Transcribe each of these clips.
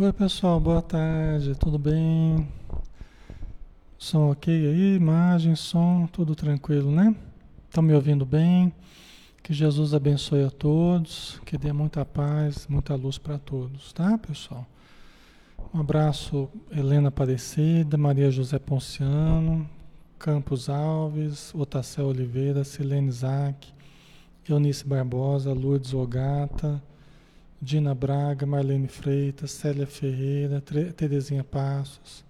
Oi pessoal, boa tarde, tudo bem? Som ok aí? Imagem, som, tudo tranquilo, né? Estão me ouvindo bem? Que Jesus abençoe a todos, que dê muita paz, muita luz para todos, tá pessoal? Um abraço, Helena Aparecida, Maria José Ponciano, Campos Alves, Otacel Oliveira, Silene Isaac, Eunice Barbosa, Lourdes Ogata, Dina Braga, Marlene Freitas, Célia Ferreira, Terezinha Passos,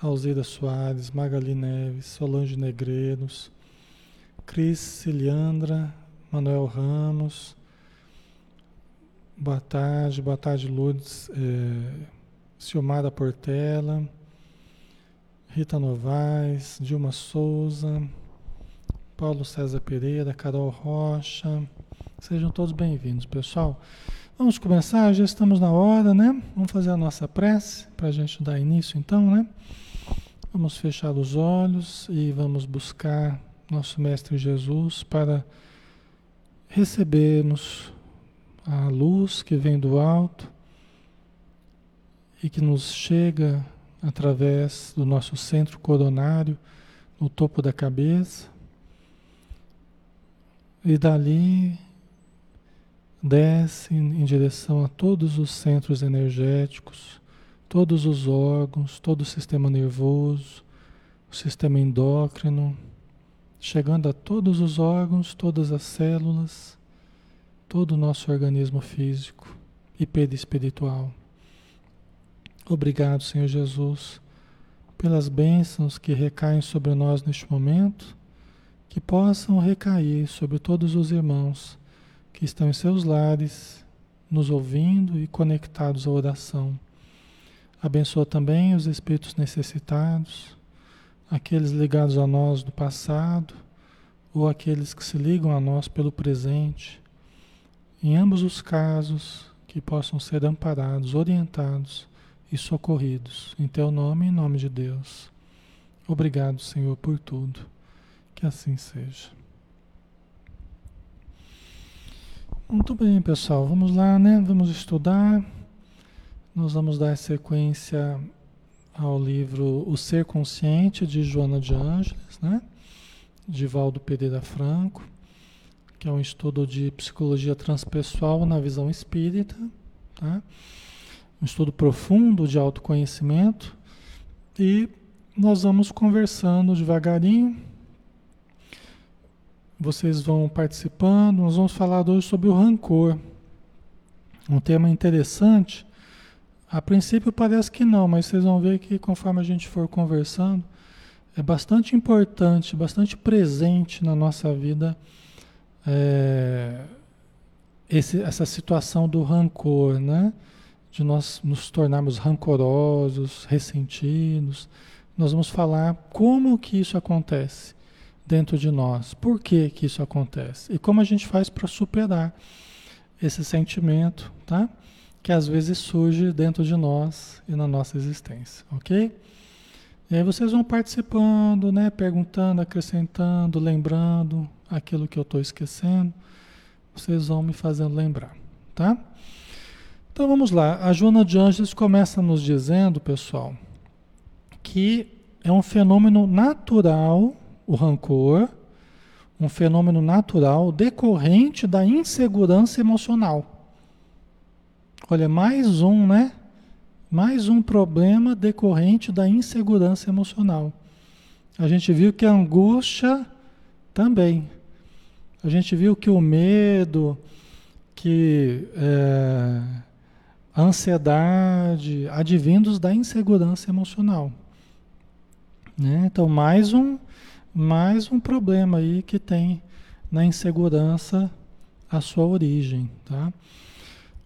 Alzira Soares, Magali Neves, Solange Negreiros, Cris Ciliandra, Manuel Ramos, boa tarde, boa tarde Lourdes, é, Ciomara Portela, Rita Novaes, Dilma Souza, Paulo César Pereira, Carol Rocha, sejam todos bem-vindos, pessoal. Vamos começar, já estamos na hora, né? Vamos fazer a nossa prece para a gente dar início então, né? Vamos fechar os olhos e vamos buscar nosso Mestre Jesus para recebermos a luz que vem do alto e que nos chega através do nosso centro coronário, no topo da cabeça. E dali desce em direção a todos os centros energéticos, todos os órgãos, todo o sistema nervoso, o sistema endócrino, chegando a todos os órgãos, todas as células, todo o nosso organismo físico e perispiritual. Obrigado, Senhor Jesus, pelas bênçãos que recaem sobre nós neste momento, que possam recair sobre todos os irmãos que estão em seus lares, nos ouvindo e conectados à oração. Abençoa também os espíritos necessitados, aqueles ligados a nós do passado ou aqueles que se ligam a nós pelo presente. Em ambos os casos, que possam ser amparados, orientados e socorridos. Em teu nome e em nome de Deus. Obrigado, Senhor, por tudo. Que assim seja. Muito bem, pessoal. Vamos lá, né? Vamos estudar. Nós vamos dar sequência ao livro O Ser Consciente de Joana de Ângeles, né? De Valdo Pereira Franco, que é um estudo de psicologia transpessoal na visão espírita, tá? Um estudo profundo de autoconhecimento e nós vamos conversando devagarinho vocês vão participando. Nós vamos falar hoje sobre o rancor. Um tema interessante. A princípio parece que não, mas vocês vão ver que conforme a gente for conversando, é bastante importante, bastante presente na nossa vida é, esse, essa situação do rancor, né? De nós nos tornarmos rancorosos, ressentidos. Nós vamos falar como que isso acontece dentro de nós. Por que, que isso acontece? E como a gente faz para superar esse sentimento, tá? Que às vezes surge dentro de nós e na nossa existência, ok? E aí vocês vão participando, né? Perguntando, acrescentando, lembrando aquilo que eu estou esquecendo. Vocês vão me fazendo lembrar, tá? Então vamos lá. A Joana de Anjos começa nos dizendo, pessoal, que é um fenômeno natural o rancor, um fenômeno natural decorrente da insegurança emocional. Olha, mais um, né? Mais um problema decorrente da insegurança emocional. A gente viu que a angústia também. A gente viu que o medo, que é, a ansiedade, advindos da insegurança emocional. Né? Então, mais um, mais um problema aí que tem na insegurança a sua origem, tá?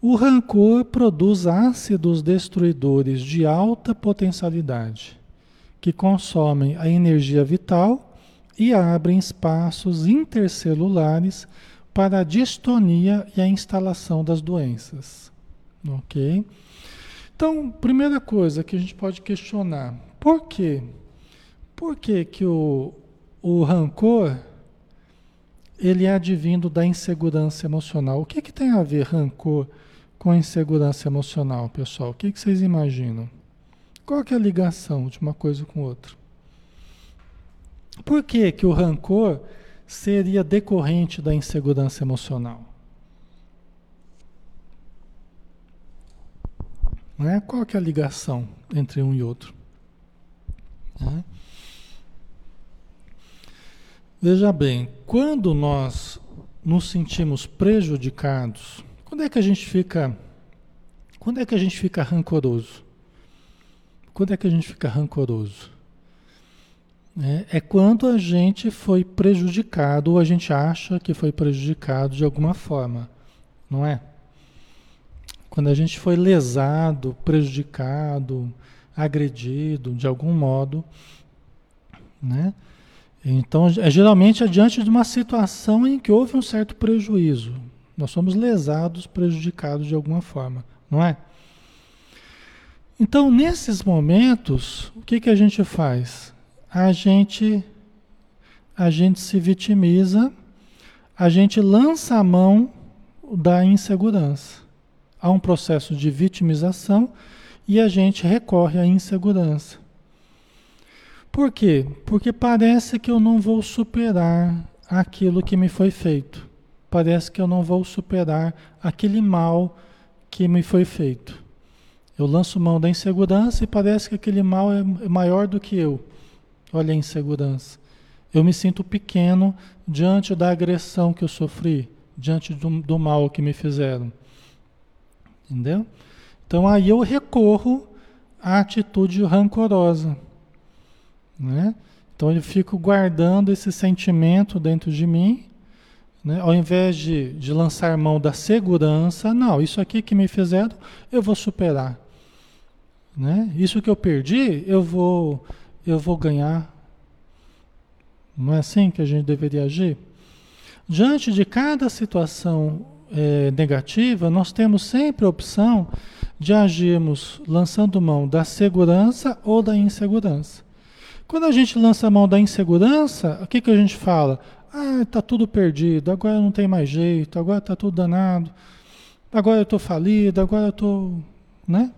O rancor produz ácidos destruidores de alta potencialidade, que consomem a energia vital e abrem espaços intercelulares para a distonia e a instalação das doenças. Ok? Então, primeira coisa que a gente pode questionar: por quê? Por que, que o, o rancor ele é advindo da insegurança emocional. O que, que tem a ver rancor com a insegurança emocional, pessoal? O que, que vocês imaginam? Qual que é a ligação de uma coisa com outra? Por que, que o rancor seria decorrente da insegurança emocional? Né? Qual que é a ligação entre um e outro? Né? Veja bem, quando nós nos sentimos prejudicados, quando é que a gente fica quando é que a gente fica rancoroso? Quando é que a gente fica rancoroso? É, é quando a gente foi prejudicado ou a gente acha que foi prejudicado de alguma forma, não é? Quando a gente foi lesado, prejudicado, agredido de algum modo, né? Então, é geralmente é diante de uma situação em que houve um certo prejuízo. Nós somos lesados, prejudicados de alguma forma, não é? Então, nesses momentos, o que, que a gente faz? A gente, a gente se vitimiza, a gente lança a mão da insegurança. Há um processo de vitimização e a gente recorre à insegurança. Por quê? Porque parece que eu não vou superar aquilo que me foi feito. Parece que eu não vou superar aquele mal que me foi feito. Eu lanço mão da insegurança e parece que aquele mal é maior do que eu. Olha a insegurança. Eu me sinto pequeno diante da agressão que eu sofri, diante do, do mal que me fizeram. Entendeu? Então aí eu recorro à atitude rancorosa. Né? Então eu fico guardando esse sentimento dentro de mim, né? ao invés de, de lançar mão da segurança, não, isso aqui que me fizeram, eu vou superar. Né? Isso que eu perdi, eu vou, eu vou ganhar. Não é assim que a gente deveria agir? Diante de cada situação é, negativa, nós temos sempre a opção de agirmos lançando mão da segurança ou da insegurança. Quando a gente lança a mão da insegurança, o que, que a gente fala? Ah, está tudo perdido, agora não tem mais jeito, agora está tudo danado, agora eu estou falido, agora eu estou. Né?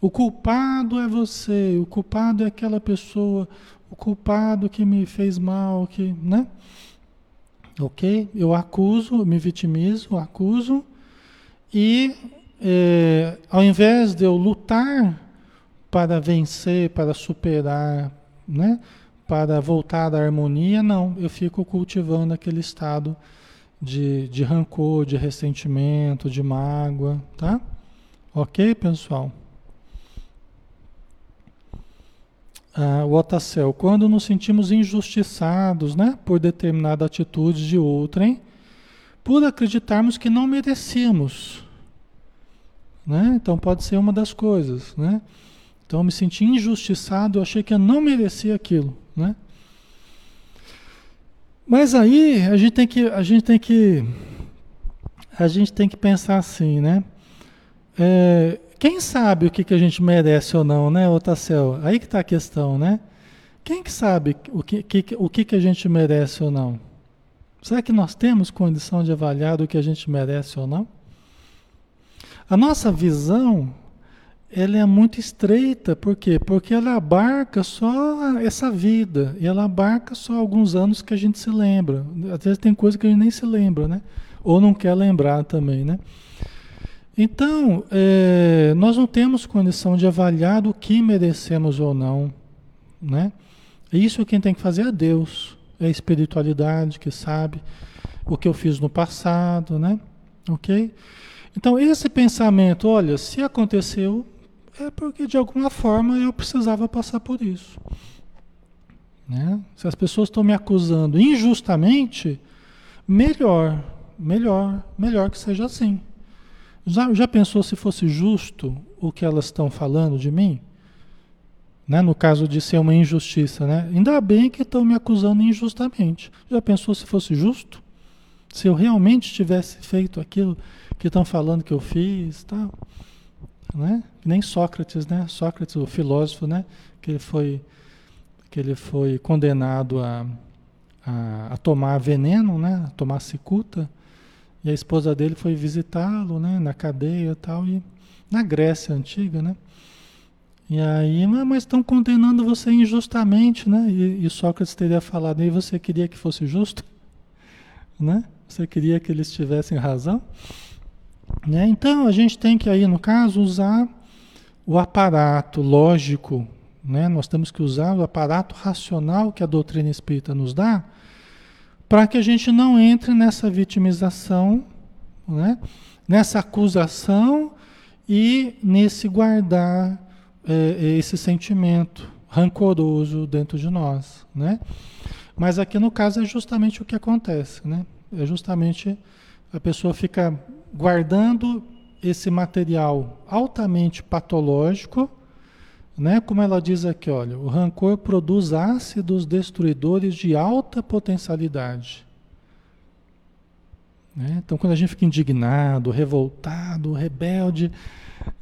O culpado é você, o culpado é aquela pessoa, o culpado que me fez mal, que. Né? Ok? Eu acuso, me vitimizo, acuso, e é, ao invés de eu lutar para vencer, para superar, né? Para voltar à harmonia, não. Eu fico cultivando aquele estado de, de rancor, de ressentimento, de mágoa, tá? Ok, pessoal? Ah, o Otacel, quando nos sentimos injustiçados, né? Por determinada atitude de outrem, por acreditarmos que não merecíamos, né? Então pode ser uma das coisas, né? Então eu me senti injustiçado, eu achei que eu não merecia aquilo, né? Mas aí a gente tem que a gente tem que a gente tem que pensar assim, né? É, quem sabe o que, que a gente merece ou não, né, Otacel? Aí que está a questão, né? Quem que sabe o que, que, o que, que a gente merece ou não? Será que nós temos condição de avaliar o que a gente merece ou não? A nossa visão ela é muito estreita, por quê? Porque ela abarca só essa vida, e ela abarca só alguns anos que a gente se lembra. Às vezes tem coisa que a gente nem se lembra, né? Ou não quer lembrar também, né? Então, é, nós não temos condição de avaliar o que merecemos ou não, né? Isso quem tem que fazer é Deus, é a espiritualidade que sabe o que eu fiz no passado, né? Ok? Então, esse pensamento, olha, se aconteceu, é porque de alguma forma eu precisava passar por isso. Né? Se as pessoas estão me acusando injustamente, melhor, melhor, melhor que seja assim. Já, já pensou se fosse justo o que elas estão falando de mim? Né? No caso de ser uma injustiça, né? Ainda bem que estão me acusando injustamente. Já pensou se fosse justo? Se eu realmente tivesse feito aquilo que estão falando que eu fiz, tal. Tá? Né? Nem Sócrates, né? Sócrates, o filósofo, né? Que ele foi, que ele foi condenado a, a, a tomar veneno, né? A tomar cicuta. E a esposa dele foi visitá-lo, né, na cadeia e tal, e na Grécia antiga, né? E aí, mas estão condenando você injustamente, né? E, e Sócrates teria falado, e você queria que fosse justo? Né? Você queria que eles tivessem razão? Né? Então, a gente tem que aí, no caso, usar o aparato lógico, né? Nós temos que usar o aparato racional que a doutrina espírita nos dá, para que a gente não entre nessa vitimização, né? nessa acusação e nesse guardar é, esse sentimento rancoroso dentro de nós, né? Mas aqui no caso é justamente o que acontece, né? É justamente a pessoa fica guardando esse material altamente patológico, né? Como ela diz aqui, olha, o rancor produz ácidos destruidores de alta potencialidade. Né? Então, quando a gente fica indignado, revoltado, rebelde,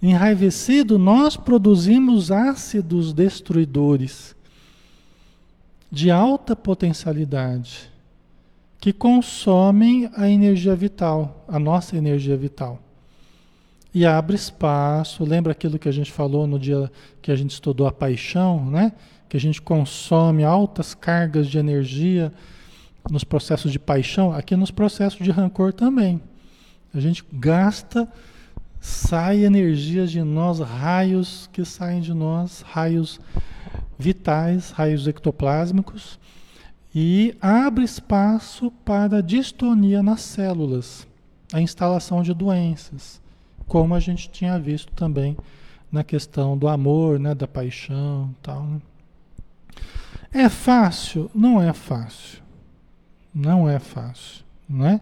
enraivecido, nós produzimos ácidos destruidores de alta potencialidade que consomem a energia vital, a nossa energia vital. E abre espaço, lembra aquilo que a gente falou no dia que a gente estudou a paixão, né? Que a gente consome altas cargas de energia nos processos de paixão, aqui nos processos de rancor também. A gente gasta, sai energias de nós, raios que saem de nós, raios vitais, raios ectoplásmicos, e abre espaço para distonia nas células, a instalação de doenças, como a gente tinha visto também na questão do amor, né, da paixão, tal. Né? É fácil? Não é fácil. Não é fácil, não é?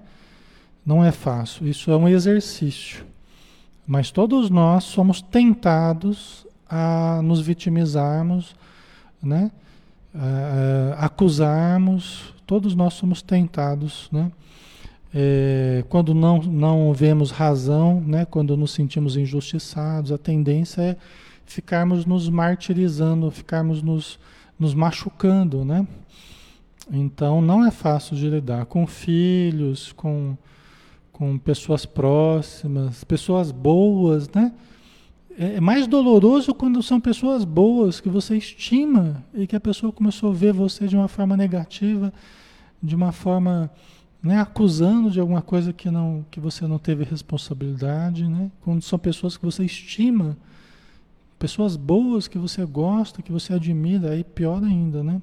Não é fácil. Isso é um exercício. Mas todos nós somos tentados a nos vitimizarmos, né? A, acusarmos. Todos nós somos tentados, né? É, quando não, não vemos razão, né? quando nos sentimos injustiçados, a tendência é ficarmos nos martirizando, ficarmos nos, nos machucando, né? Então não é fácil de lidar com filhos, com, com pessoas próximas, pessoas boas, né? É, é mais doloroso quando são pessoas boas que você estima e que a pessoa começou a ver você de uma forma negativa, de uma forma né, acusando de alguma coisa que não que você não teve responsabilidade, né? Quando são pessoas que você estima, pessoas boas que você gosta, que você admira, aí pior ainda, né?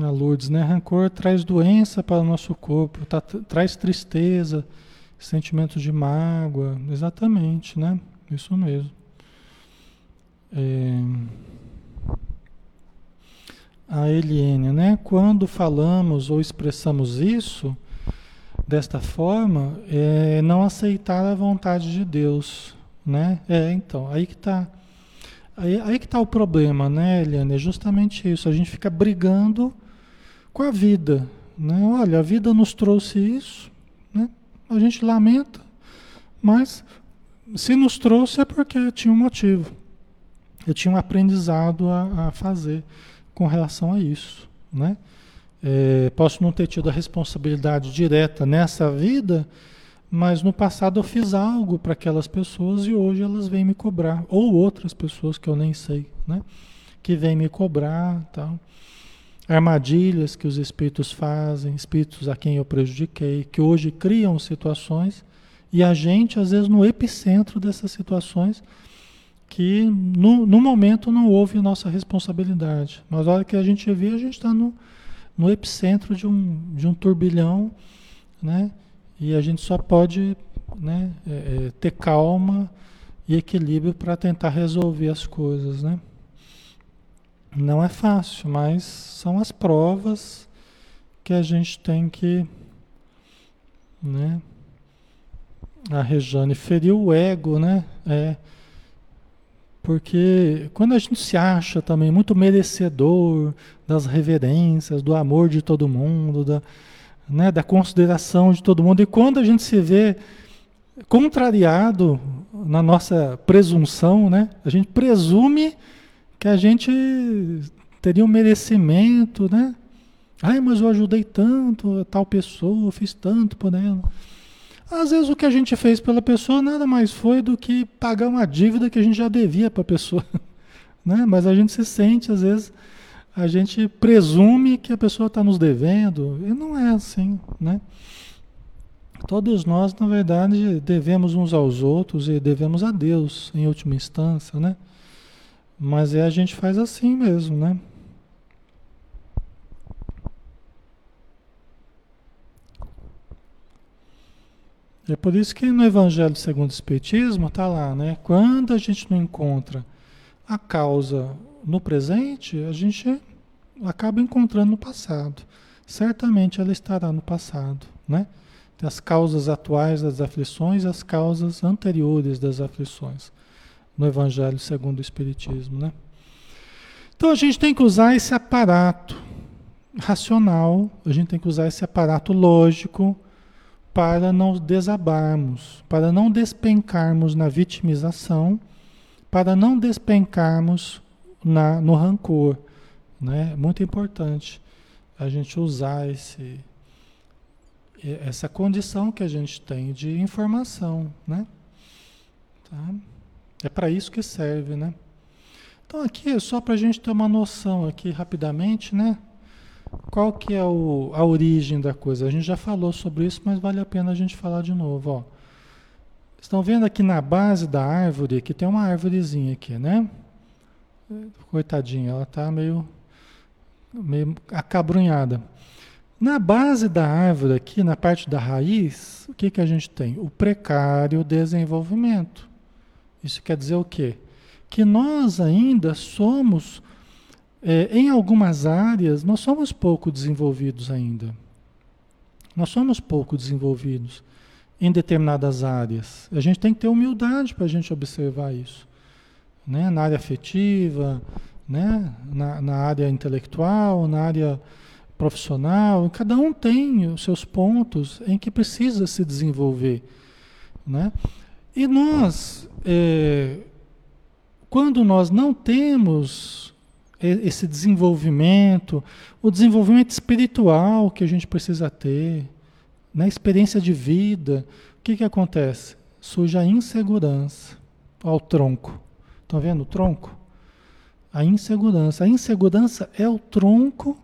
A Lourdes, né? Rancor traz doença para o nosso corpo, tá, traz tristeza, sentimentos de mágoa. Exatamente, né? Isso mesmo. É... A Eliane, né? Quando falamos ou expressamos isso desta forma, é não aceitar a vontade de Deus, né? É, então, aí que está Aí, aí que está o problema, né, Eliane? É justamente isso. A gente fica brigando com a vida. Né? Olha, a vida nos trouxe isso? A gente lamenta, mas se nos trouxe é porque tinha um motivo. Eu tinha um aprendizado a, a fazer com relação a isso. Né? É, posso não ter tido a responsabilidade direta nessa vida, mas no passado eu fiz algo para aquelas pessoas e hoje elas vêm me cobrar, ou outras pessoas que eu nem sei, né? que vêm me cobrar, tal armadilhas que os espíritos fazem, espíritos a quem eu prejudiquei, que hoje criam situações e a gente, às vezes, no epicentro dessas situações que no, no momento não houve nossa responsabilidade. Mas a hora que a gente vê, a gente está no, no epicentro de um, de um turbilhão, né? E a gente só pode né, é, é, ter calma e equilíbrio para tentar resolver as coisas, né? Não é fácil, mas são as provas que a gente tem que. Né? A Rejane feriu o ego, né? É. Porque quando a gente se acha também muito merecedor das reverências, do amor de todo mundo, da, né, da consideração de todo mundo, e quando a gente se vê contrariado na nossa presunção, né, a gente presume que a gente teria um merecimento, né? Ai, mas eu ajudei tanto a tal pessoa, fiz tanto por ela. Às vezes o que a gente fez pela pessoa nada mais foi do que pagar uma dívida que a gente já devia para a pessoa. Né? Mas a gente se sente, às vezes, a gente presume que a pessoa está nos devendo, e não é assim. Né? Todos nós, na verdade, devemos uns aos outros e devemos a Deus, em última instância. Né? Mas é a gente faz assim mesmo, né? É por isso que no Evangelho segundo o Espiritismo está lá, né? Quando a gente não encontra a causa no presente, a gente acaba encontrando no passado. Certamente ela estará no passado, né? As causas atuais das aflições as causas anteriores das aflições no Evangelho segundo o Espiritismo, né? Então a gente tem que usar esse aparato racional, a gente tem que usar esse aparato lógico para não desabarmos, para não despencarmos na vitimização, para não despencarmos na, no rancor. Né? Muito importante a gente usar esse, essa condição que a gente tem de informação. Né? Tá? É para isso que serve. Né? Então aqui é só para a gente ter uma noção aqui rapidamente, né? Qual que é o, a origem da coisa? A gente já falou sobre isso, mas vale a pena a gente falar de novo. Ó. Estão vendo aqui na base da árvore, que tem uma árvorezinha aqui, né? Coitadinha, ela está meio, meio acabrunhada. Na base da árvore aqui, na parte da raiz, o que, que a gente tem? O precário desenvolvimento. Isso quer dizer o quê? Que nós ainda somos é, em algumas áreas, nós somos pouco desenvolvidos ainda. Nós somos pouco desenvolvidos em determinadas áreas. A gente tem que ter humildade para a gente observar isso. Né? Na área afetiva, né? na, na área intelectual, na área profissional. Cada um tem os seus pontos em que precisa se desenvolver. Né? E nós, é, quando nós não temos esse desenvolvimento, o desenvolvimento espiritual que a gente precisa ter, na né? experiência de vida, o que, que acontece? Surge a insegurança ao tronco. Estão vendo o tronco? A insegurança. A insegurança é o tronco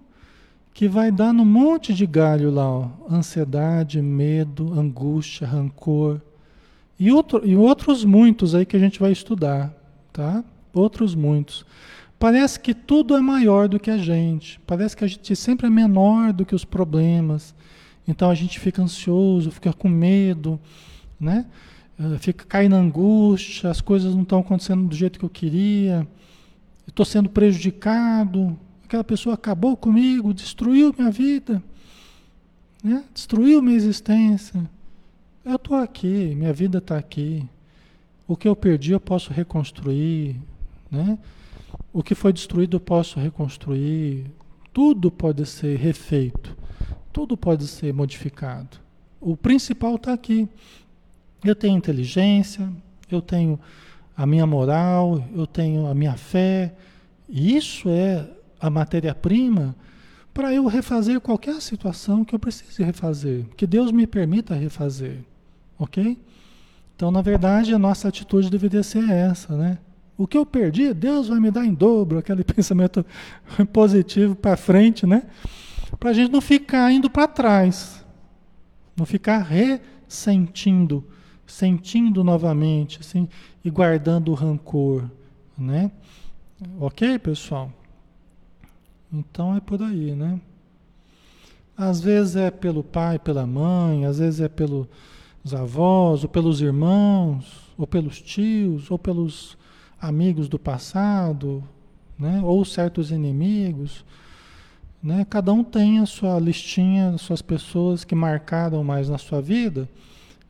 que vai dar no monte de galho lá, ó. ansiedade, medo, angústia, rancor e, outro, e outros muitos aí que a gente vai estudar, tá? Outros muitos. Parece que tudo é maior do que a gente, parece que a gente sempre é menor do que os problemas. Então a gente fica ansioso, fica com medo, né? Eh, fica cai na angústia, as coisas não estão acontecendo do jeito que eu queria, estou sendo prejudicado, aquela pessoa acabou comigo, destruiu minha vida, né? destruiu minha existência. Eu estou aqui, minha vida está aqui. O que eu perdi eu posso reconstruir, né? O que foi destruído eu posso reconstruir. Tudo pode ser refeito. Tudo pode ser modificado. O principal está aqui. Eu tenho inteligência, eu tenho a minha moral, eu tenho a minha fé. E isso é a matéria-prima para eu refazer qualquer situação que eu precise refazer. Que Deus me permita refazer. Ok? Então, na verdade, a nossa atitude deveria ser essa, né? O que eu perdi, Deus vai me dar em dobro, aquele pensamento positivo para frente, né? Para a gente não ficar indo para trás, não ficar ressentindo, sentindo novamente, assim, e guardando o rancor, né? Ok, pessoal? Então é por aí, né? Às vezes é pelo pai, pela mãe, às vezes é pelos avós, ou pelos irmãos, ou pelos tios, ou pelos amigos do passado, né? ou certos inimigos. Né? Cada um tem a sua listinha, suas pessoas que marcaram mais na sua vida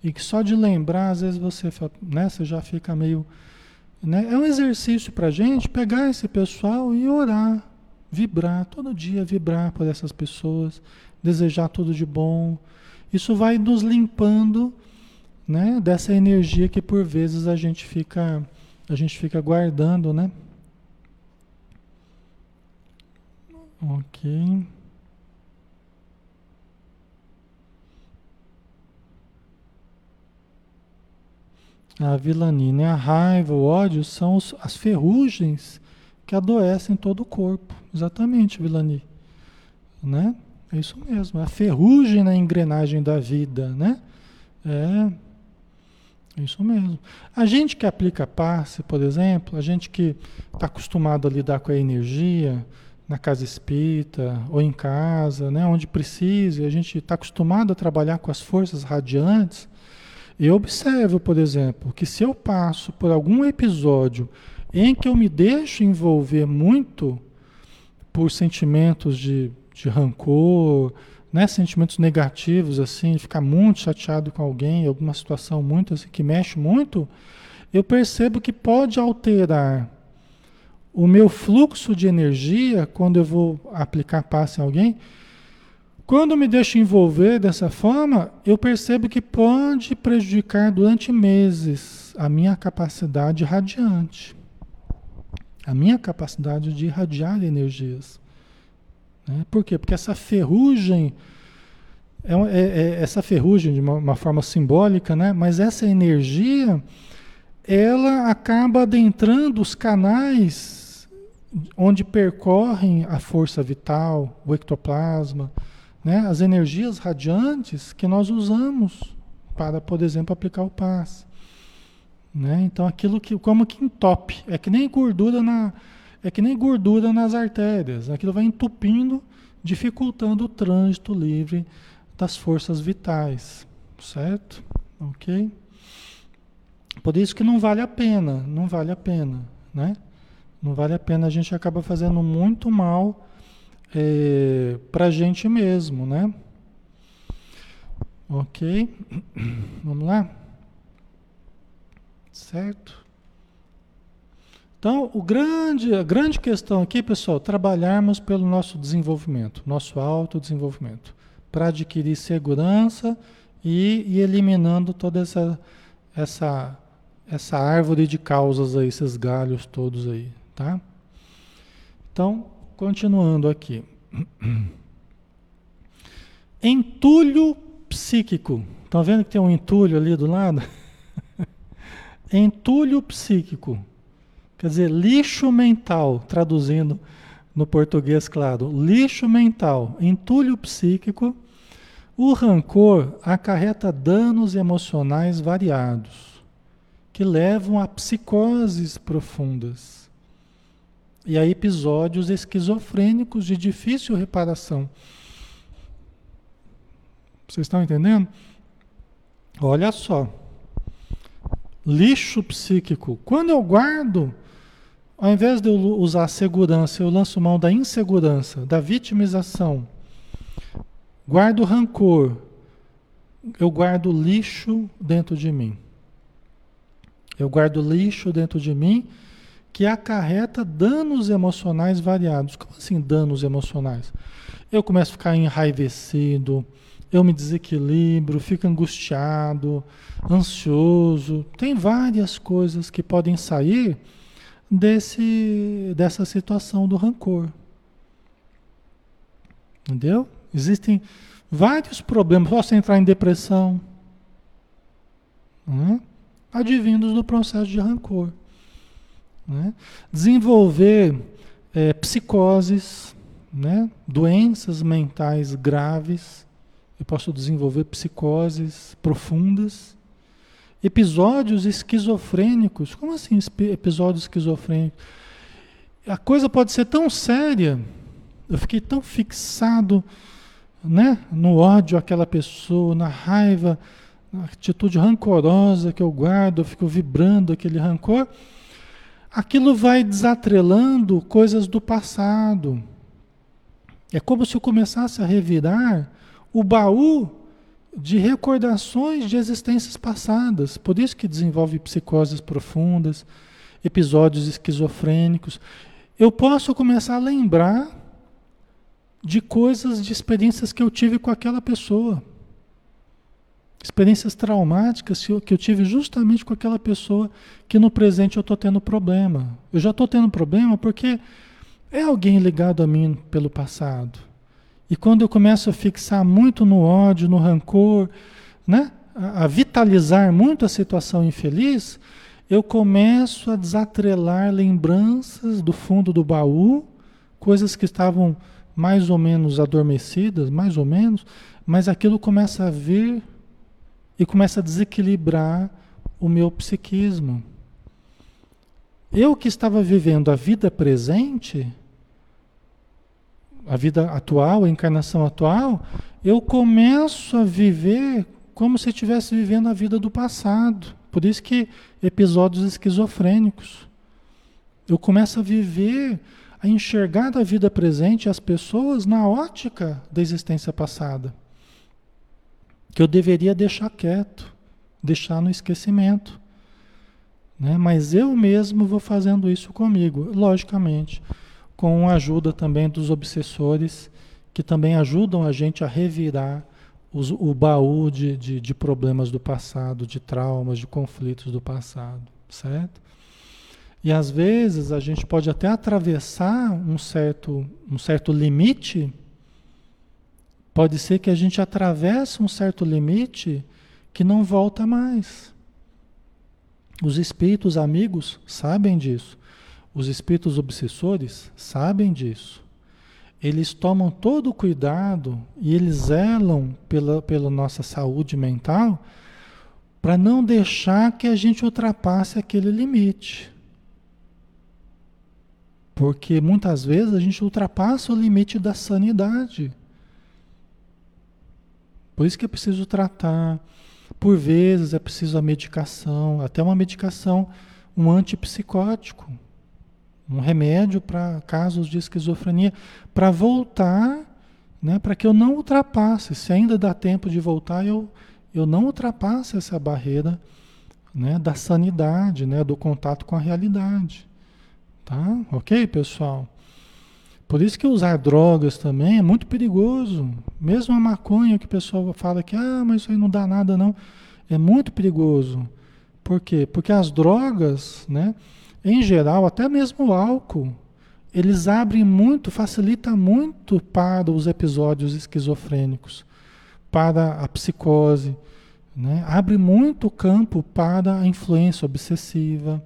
e que só de lembrar, às vezes você, né, você já fica meio. Né? É um exercício para a gente pegar esse pessoal e orar, vibrar, todo dia vibrar por essas pessoas, desejar tudo de bom. Isso vai nos limpando né, dessa energia que por vezes a gente fica a gente fica guardando, né? OK. A vilanina, a raiva, o ódio são os, as ferrugens que adoecem todo o corpo. Exatamente, Vilani. Né? É isso mesmo. É a ferrugem na engrenagem da vida, né? É, isso mesmo. A gente que aplica passe, por exemplo, a gente que está acostumado a lidar com a energia na casa espírita ou em casa, né, onde precisa, a gente está acostumado a trabalhar com as forças radiantes. Eu observo, por exemplo, que se eu passo por algum episódio em que eu me deixo envolver muito por sentimentos de, de rancor, né, sentimentos negativos, assim, ficar muito chateado com alguém, alguma situação muito assim, que mexe muito, eu percebo que pode alterar o meu fluxo de energia quando eu vou aplicar passe em alguém. Quando me deixo envolver dessa forma, eu percebo que pode prejudicar durante meses a minha capacidade radiante, a minha capacidade de irradiar energias. Né? Por quê? Porque essa ferrugem, é, é, é essa ferrugem de uma, uma, forma simbólica, né? mas essa energia, ela acaba adentrando os canais onde percorrem a força vital, o ectoplasma, né? as energias radiantes que nós usamos para, por exemplo, aplicar o passe. Né? Então aquilo que como que entope, é que nem gordura na é que nem gordura nas artérias. Aquilo vai entupindo, dificultando o trânsito livre das forças vitais. Certo? Ok? Por isso que não vale a pena, não vale a pena, né? Não vale a pena, a gente acaba fazendo muito mal é, para a gente mesmo, né? Ok? Vamos lá? Certo? Então, o grande, a grande questão aqui, pessoal, trabalharmos pelo nosso desenvolvimento, nosso autodesenvolvimento, para adquirir segurança e ir eliminando toda essa, essa, essa árvore de causas aí, esses galhos todos aí, tá? Então, continuando aqui. Entulho psíquico. Estão vendo que tem um entulho ali do lado? entulho psíquico Quer dizer, lixo mental, traduzindo no português, claro, lixo mental, entulho psíquico, o rancor acarreta danos emocionais variados, que levam a psicoses profundas e a episódios esquizofrênicos de difícil reparação. Vocês estão entendendo? Olha só. Lixo psíquico. Quando eu guardo ao invés de eu usar a segurança, eu lanço mão da insegurança, da vitimização. Guardo rancor. Eu guardo lixo dentro de mim. Eu guardo lixo dentro de mim que acarreta danos emocionais variados. Como assim danos emocionais? Eu começo a ficar enraivecido, eu me desequilibro, fico angustiado, ansioso. Tem várias coisas que podem sair desse, dessa situação do rancor. Entendeu? Existem vários problemas. Posso entrar em depressão, né? advindos do processo de rancor. Né? Desenvolver é, psicoses, né? doenças mentais graves. Eu posso desenvolver psicoses profundas episódios esquizofrênicos. Como assim episódios esquizofrênicos? A coisa pode ser tão séria. Eu fiquei tão fixado, né, no ódio àquela pessoa, na raiva, na atitude rancorosa que eu guardo, eu fico vibrando aquele rancor. Aquilo vai desatrelando coisas do passado. É como se eu começasse a revirar o baú de recordações de existências passadas. Por isso que desenvolve psicoses profundas, episódios esquizofrênicos. Eu posso começar a lembrar de coisas, de experiências que eu tive com aquela pessoa. Experiências traumáticas que eu tive justamente com aquela pessoa que no presente eu estou tendo problema. Eu já estou tendo problema porque é alguém ligado a mim pelo passado. E quando eu começo a fixar muito no ódio, no rancor, né? a, a vitalizar muito a situação infeliz, eu começo a desatrelar lembranças do fundo do baú, coisas que estavam mais ou menos adormecidas, mais ou menos, mas aquilo começa a vir e começa a desequilibrar o meu psiquismo. Eu que estava vivendo a vida presente, a vida atual, a encarnação atual, eu começo a viver como se estivesse vivendo a vida do passado. Por isso que episódios esquizofrênicos. Eu começo a viver, a enxergar a vida presente as pessoas na ótica da existência passada. Que eu deveria deixar quieto, deixar no esquecimento. Né? Mas eu mesmo vou fazendo isso comigo, logicamente com a ajuda também dos obsessores, que também ajudam a gente a revirar os, o baú de, de, de problemas do passado, de traumas, de conflitos do passado, certo? E às vezes a gente pode até atravessar um certo, um certo limite. Pode ser que a gente atravesse um certo limite que não volta mais. Os espíritos amigos sabem disso. Os espíritos obsessores sabem disso. Eles tomam todo o cuidado e eles zelam pela, pela nossa saúde mental para não deixar que a gente ultrapasse aquele limite. Porque muitas vezes a gente ultrapassa o limite da sanidade. Por isso que é preciso tratar. Por vezes é preciso a medicação, até uma medicação, um antipsicótico um remédio para casos de esquizofrenia, para voltar, né, para que eu não ultrapasse, se ainda dá tempo de voltar, eu, eu não ultrapasse essa barreira né, da sanidade, né, do contato com a realidade. Tá? Ok, pessoal? Por isso que usar drogas também é muito perigoso. Mesmo a maconha que o pessoal fala que ah, mas isso aí não dá nada não, é muito perigoso. Por quê? Porque as drogas, né, em geral, até mesmo o álcool, eles abrem muito, facilita muito para os episódios esquizofrênicos, para a psicose, né? abre muito campo para a influência obsessiva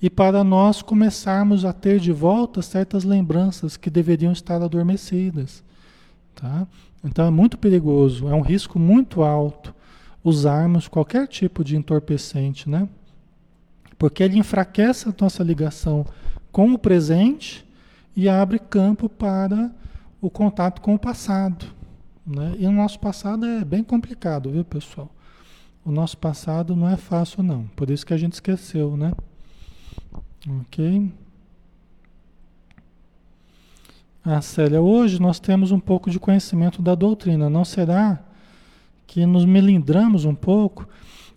e para nós começarmos a ter de volta certas lembranças que deveriam estar adormecidas. Tá? Então é muito perigoso, é um risco muito alto usarmos qualquer tipo de entorpecente, né? Porque ele enfraquece a nossa ligação com o presente e abre campo para o contato com o passado. Né? E o nosso passado é bem complicado, viu, pessoal? O nosso passado não é fácil, não. Por isso que a gente esqueceu, né? Ok? Ah, Célia, hoje nós temos um pouco de conhecimento da doutrina. Não será que nos melindramos um pouco?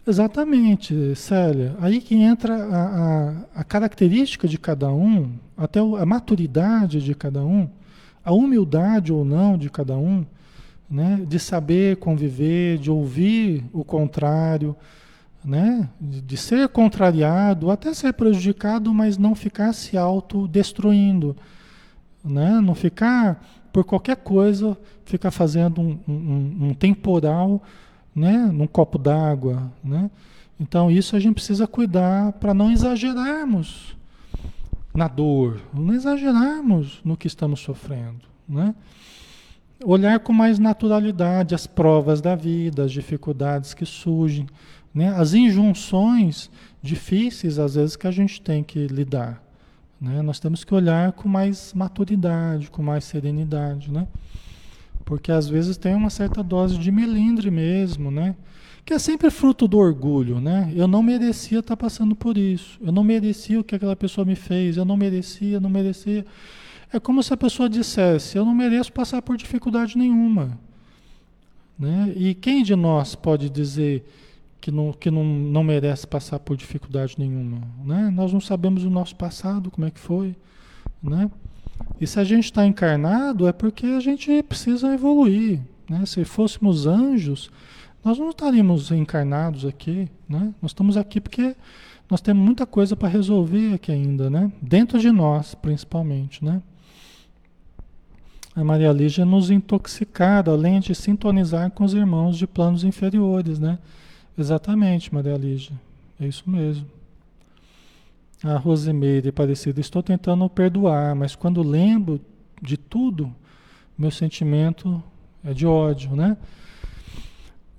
Exatamente, Célia. Aí que entra a, a, a característica de cada um, até a maturidade de cada um, a humildade ou não de cada um, né? de saber conviver, de ouvir o contrário, né? de, de ser contrariado, até ser prejudicado, mas não ficar se autodestruindo. Né? Não ficar, por qualquer coisa, ficar fazendo um, um, um temporal né, num copo d'água, né? Então isso a gente precisa cuidar para não exagerarmos na dor, não exagerarmos no que estamos sofrendo, né? Olhar com mais naturalidade as provas da vida, as dificuldades que surgem, né? As injunções difíceis às vezes que a gente tem que lidar, né? Nós temos que olhar com mais maturidade, com mais serenidade, né? Porque às vezes tem uma certa dose de melindre mesmo, né? Que é sempre fruto do orgulho, né? Eu não merecia estar passando por isso. Eu não merecia o que aquela pessoa me fez. Eu não merecia, não merecia. É como se a pessoa dissesse: Eu não mereço passar por dificuldade nenhuma. Né? E quem de nós pode dizer que, não, que não, não merece passar por dificuldade nenhuma? Né? Nós não sabemos o nosso passado, como é que foi. Né? E se a gente está encarnado, é porque a gente precisa evoluir. Né? Se fôssemos anjos, nós não estaríamos encarnados aqui. Né? Nós estamos aqui porque nós temos muita coisa para resolver aqui ainda, né? dentro de nós, principalmente. Né? A Maria Lígia nos intoxicar, além de sintonizar com os irmãos de planos inferiores, né? Exatamente, Maria Lígia. É isso mesmo. A Rosemeire parecida, estou tentando perdoar, mas quando lembro de tudo, meu sentimento é de ódio, né?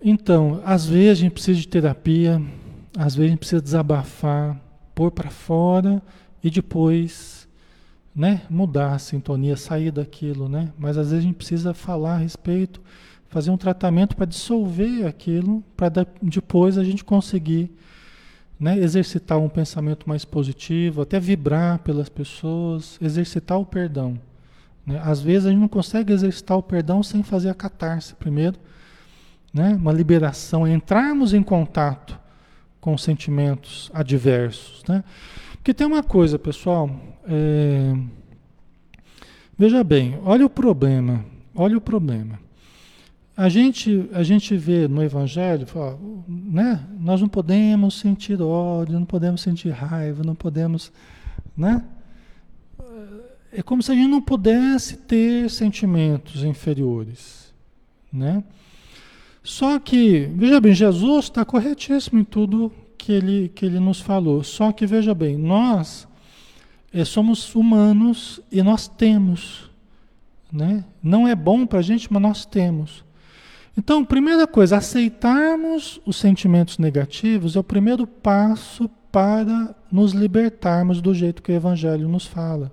Então, às vezes a gente precisa de terapia, às vezes a gente precisa desabafar, pôr para fora e depois, né, mudar a sintonia, sair daquilo, né? Mas às vezes a gente precisa falar a respeito, fazer um tratamento para dissolver aquilo, para depois a gente conseguir né, exercitar um pensamento mais positivo, até vibrar pelas pessoas, exercitar o perdão. Né? Às vezes a gente não consegue exercitar o perdão sem fazer a catarse primeiro, né? uma liberação, entrarmos em contato com sentimentos adversos. Né? Porque tem uma coisa, pessoal, é... veja bem, olha o problema, olha o problema. A gente, a gente vê no Evangelho, né? Nós não podemos sentir ódio, não podemos sentir raiva, não podemos, né? É como se a gente não pudesse ter sentimentos inferiores, né? Só que, veja bem, Jesus está corretíssimo em tudo que ele, que ele nos falou. Só que, veja bem, nós é, somos humanos e nós temos, né? Não é bom para a gente, mas nós temos. Então, primeira coisa, aceitarmos os sentimentos negativos é o primeiro passo para nos libertarmos do jeito que o Evangelho nos fala.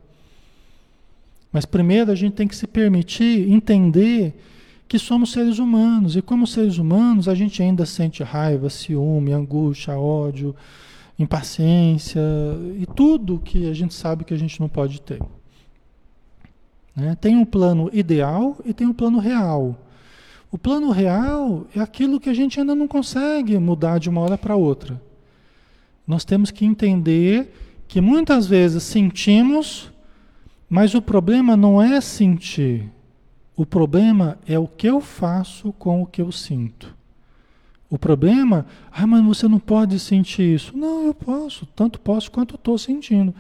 Mas primeiro a gente tem que se permitir entender que somos seres humanos e como seres humanos a gente ainda sente raiva, ciúme, angústia, ódio, impaciência e tudo que a gente sabe que a gente não pode ter. Né? Tem um plano ideal e tem um plano real. O plano real é aquilo que a gente ainda não consegue mudar de uma hora para outra. Nós temos que entender que muitas vezes sentimos, mas o problema não é sentir. O problema é o que eu faço com o que eu sinto. O problema, ah, mas você não pode sentir isso. Não, eu posso, tanto posso quanto estou sentindo.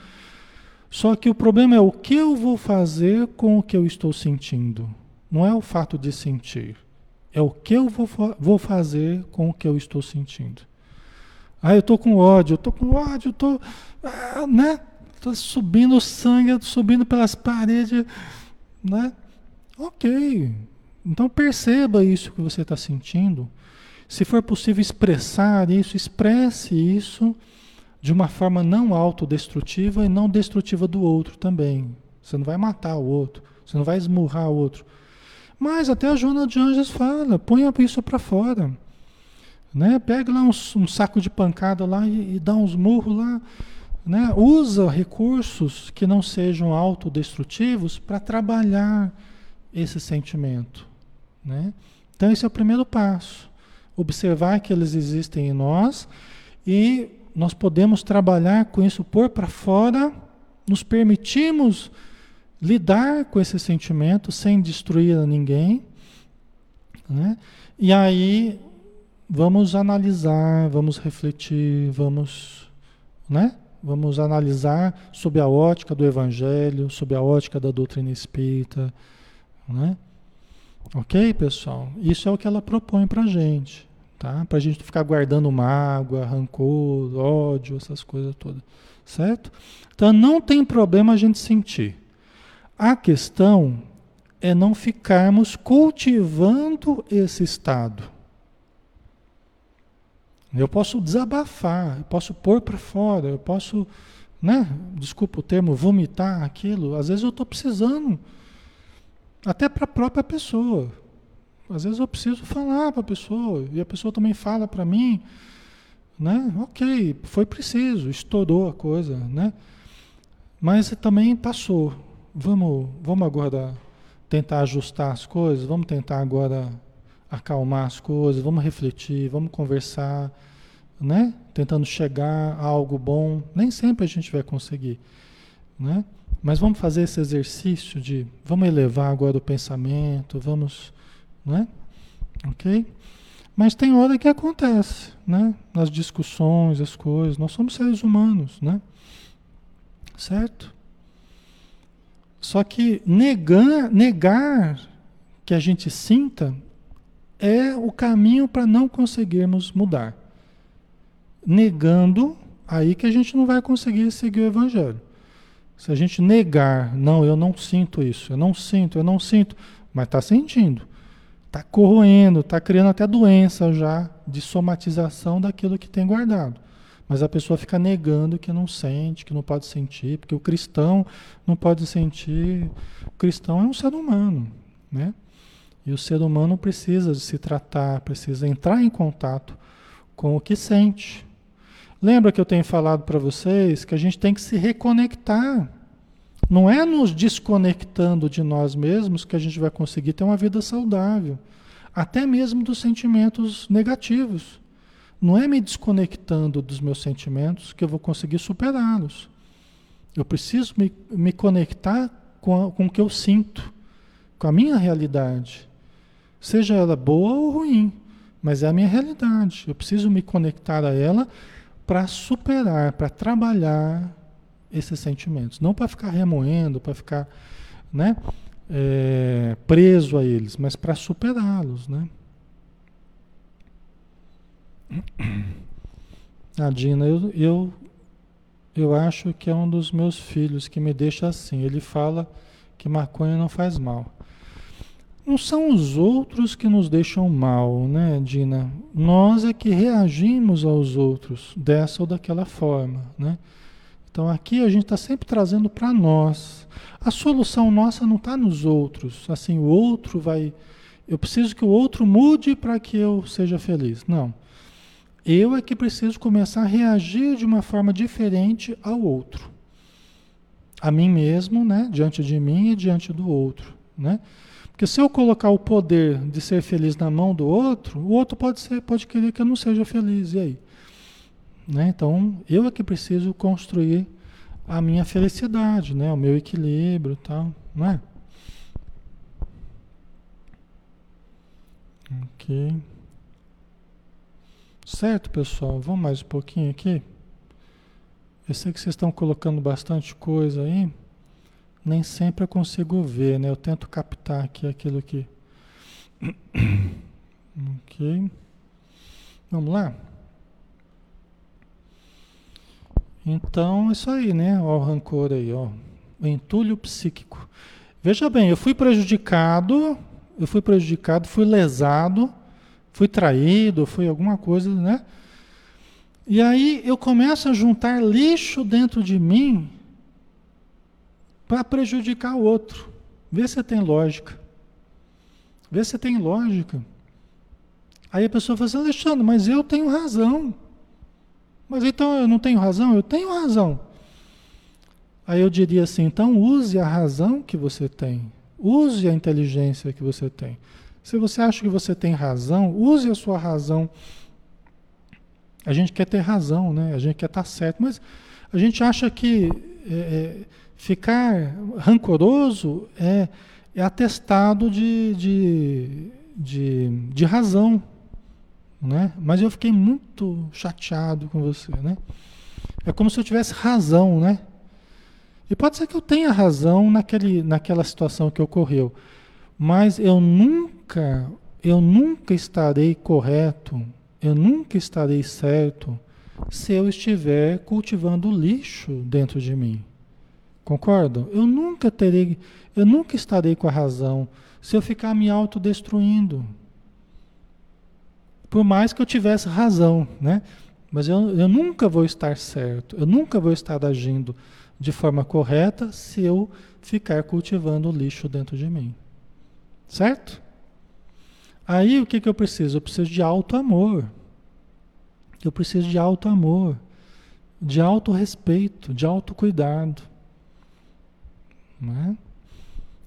Só que o problema é o que eu vou fazer com o que eu estou sentindo. Não é o fato de sentir. É o que eu vou, vou fazer com o que eu estou sentindo. Ah, eu estou com ódio, eu estou com ódio, eu estou. Ah, né? Estou subindo sangue, subindo pelas paredes. Né? Ok. Então perceba isso que você está sentindo. Se for possível expressar isso, expresse isso de uma forma não autodestrutiva e não destrutiva do outro também. Você não vai matar o outro, você não vai esmurrar o outro. Mas até a Joana de Anjos fala, ponha isso para fora. Né? Pega lá um, um, saco de pancada lá e, e dá uns murros lá. Né? Usa recursos que não sejam autodestrutivos para trabalhar esse sentimento. Né? Então esse é o primeiro passo. Observar que eles existem em nós e nós podemos trabalhar com isso, pôr para fora, nos permitimos lidar com esse sentimento sem destruir a ninguém. Né? E aí vamos analisar, vamos refletir, vamos, né? vamos analisar sob a ótica do Evangelho, sob a ótica da doutrina espírita. Né? Ok, pessoal? Isso é o que ela propõe para gente. Tá? Para a gente ficar guardando mágoa, rancor, ódio, essas coisas todas. Certo? Então não tem problema a gente sentir. A questão é não ficarmos cultivando esse estado. Eu posso desabafar, eu posso pôr para fora, eu posso, né, desculpa o termo, vomitar aquilo. Às vezes eu estou precisando, até para a própria pessoa. Às vezes eu preciso falar para a pessoa, e a pessoa também fala para mim, né? Ok, foi preciso, estourou a coisa, né? Mas também passou. Vamos, vamos agora tentar ajustar as coisas, vamos tentar agora acalmar as coisas, vamos refletir, vamos conversar, né? Tentando chegar a algo bom. Nem sempre a gente vai conseguir, né? Mas vamos fazer esse exercício de, vamos elevar agora o pensamento, vamos, né? Ok? Mas tem hora que acontece, né? Nas discussões, as coisas. Nós somos seres humanos, né? Certo? Só que negar, negar que a gente sinta é o caminho para não conseguirmos mudar. negando, aí que a gente não vai conseguir seguir o evangelho. Se a gente negar, não, eu não sinto isso, eu não sinto, eu não sinto, mas está sentindo. Está corroendo, está criando até doença já de somatização daquilo que tem guardado. Mas a pessoa fica negando que não sente, que não pode sentir, porque o cristão não pode sentir. O cristão é um ser humano, né? E o ser humano precisa se tratar, precisa entrar em contato com o que sente. Lembra que eu tenho falado para vocês que a gente tem que se reconectar. Não é nos desconectando de nós mesmos que a gente vai conseguir ter uma vida saudável, até mesmo dos sentimentos negativos. Não é me desconectando dos meus sentimentos que eu vou conseguir superá-los. Eu preciso me, me conectar com, a, com o que eu sinto, com a minha realidade. Seja ela boa ou ruim, mas é a minha realidade. Eu preciso me conectar a ela para superar, para trabalhar esses sentimentos. Não para ficar remoendo, para ficar né, é, preso a eles, mas para superá-los. Né? A Dina, eu, eu, eu acho que é um dos meus filhos que me deixa assim. Ele fala que maconha não faz mal. Não são os outros que nos deixam mal, né, Dina? Nós é que reagimos aos outros dessa ou daquela forma, né? Então aqui a gente está sempre trazendo para nós. A solução nossa não está nos outros. Assim, o outro vai. Eu preciso que o outro mude para que eu seja feliz. Não. Eu é que preciso começar a reagir de uma forma diferente ao outro. A mim mesmo, né? Diante de mim e diante do outro, né? Porque se eu colocar o poder de ser feliz na mão do outro, o outro pode ser, pode querer que eu não seja feliz. E aí? Né? Então, eu é que preciso construir a minha felicidade, né? O meu equilíbrio, tal, não é? Ok. Certo, pessoal? Vamos mais um pouquinho aqui. Eu sei que vocês estão colocando bastante coisa aí. Nem sempre eu consigo ver, né? Eu tento captar aqui aquilo que. ok. Vamos lá? Então, é isso aí, né? Ó, o rancor aí, ó. O entulho psíquico. Veja bem, eu fui prejudicado, eu fui prejudicado, fui lesado fui traído, fui alguma coisa, né? E aí eu começo a juntar lixo dentro de mim para prejudicar o outro. Vê se tem lógica. Vê se tem lógica. Aí a pessoa fala assim, Alexandre, mas eu tenho razão. Mas então eu não tenho razão? Eu tenho razão. Aí eu diria assim, então use a razão que você tem. Use a inteligência que você tem. Se você acha que você tem razão, use a sua razão. A gente quer ter razão, né? A gente quer estar certo, mas a gente acha que é, é, ficar rancoroso é, é atestado de, de, de, de razão, né? Mas eu fiquei muito chateado com você, né? É como se eu tivesse razão, né? E pode ser que eu tenha razão naquele, naquela situação que ocorreu, mas eu nunca, eu nunca estarei correto, eu nunca estarei certo se eu estiver cultivando lixo dentro de mim. Concordo? Eu nunca terei, eu nunca estarei com a razão se eu ficar me autodestruindo. Por mais que eu tivesse razão, né? Mas eu, eu nunca vou estar certo, eu nunca vou estar agindo de forma correta se eu ficar cultivando lixo dentro de mim. Certo? Aí o que, que eu preciso? Eu preciso de alto amor. Eu preciso de alto amor, de alto respeito, de alto cuidado. Né?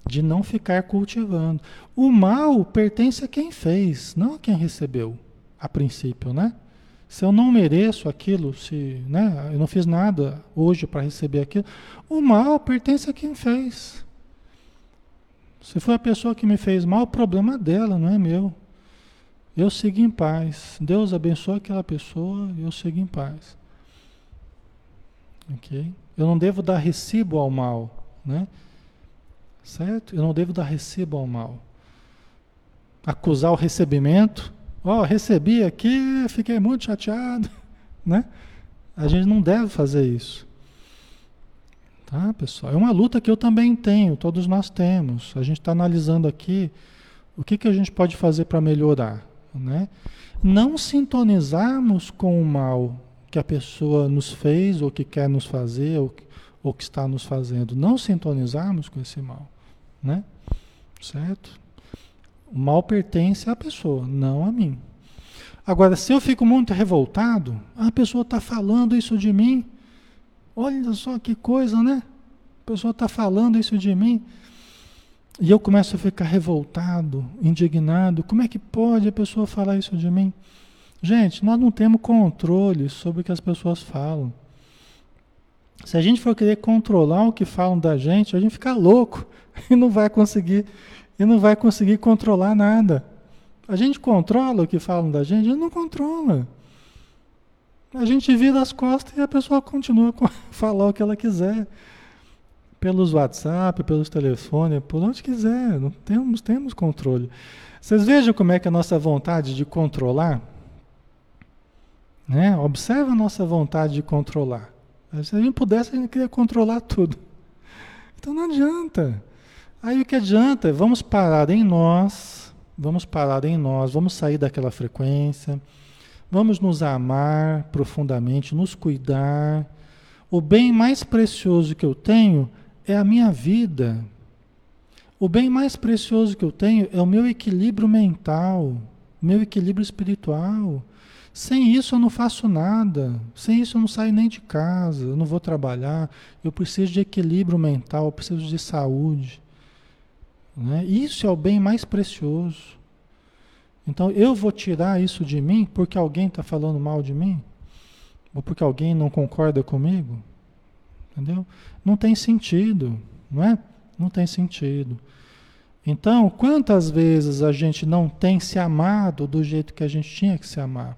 De não ficar cultivando. O mal pertence a quem fez, não a quem recebeu, a princípio, né? Se eu não mereço aquilo, se né, eu não fiz nada hoje para receber aquilo, o mal pertence a quem fez. Se foi a pessoa que me fez mal, o problema dela, não é meu. Eu sigo em paz. Deus abençoe aquela pessoa eu sigo em paz. Ok? Eu não devo dar recibo ao mal, né? Certo? Eu não devo dar recibo ao mal. Acusar o recebimento. Ó, oh, recebi aqui, fiquei muito chateado. né? A gente não deve fazer isso. Tá, pessoal? É uma luta que eu também tenho, todos nós temos. A gente está analisando aqui o que, que a gente pode fazer para melhorar, né? Não sintonizarmos com o mal que a pessoa nos fez, ou que quer nos fazer, ou, ou que está nos fazendo. Não sintonizarmos com esse mal, né? Certo? O mal pertence à pessoa, não a mim. Agora, se eu fico muito revoltado, a pessoa está falando isso de mim. Olha só que coisa, né? A pessoa está falando isso de mim. E eu começo a ficar revoltado, indignado. Como é que pode a pessoa falar isso de mim? Gente, nós não temos controle sobre o que as pessoas falam. Se a gente for querer controlar o que falam da gente, a gente fica louco e não vai conseguir e não vai conseguir controlar nada. A gente controla o que falam da gente? A gente não controla. A gente vira as costas e a pessoa continua a falar o que ela quiser. Pelos WhatsApp, pelos telefones, por onde quiser. Não temos, temos controle. Vocês vejam como é que a nossa vontade de controlar, né? Observa a nossa vontade de controlar. Se a gente pudesse, a gente queria controlar tudo. Então não adianta. Aí o que adianta? Vamos parar em nós, Vamos parar em nós, vamos sair daquela frequência, vamos nos amar profundamente, nos cuidar. O bem mais precioso que eu tenho é a minha vida. O bem mais precioso que eu tenho é o meu equilíbrio mental, meu equilíbrio espiritual. Sem isso eu não faço nada. Sem isso eu não saio nem de casa, eu não vou trabalhar. Eu preciso de equilíbrio mental, eu preciso de saúde. Né? Isso é o bem mais precioso. Então eu vou tirar isso de mim porque alguém está falando mal de mim? Ou porque alguém não concorda comigo? Entendeu? Não tem sentido, não é? Não tem sentido. Então, quantas vezes a gente não tem se amado do jeito que a gente tinha que se amar?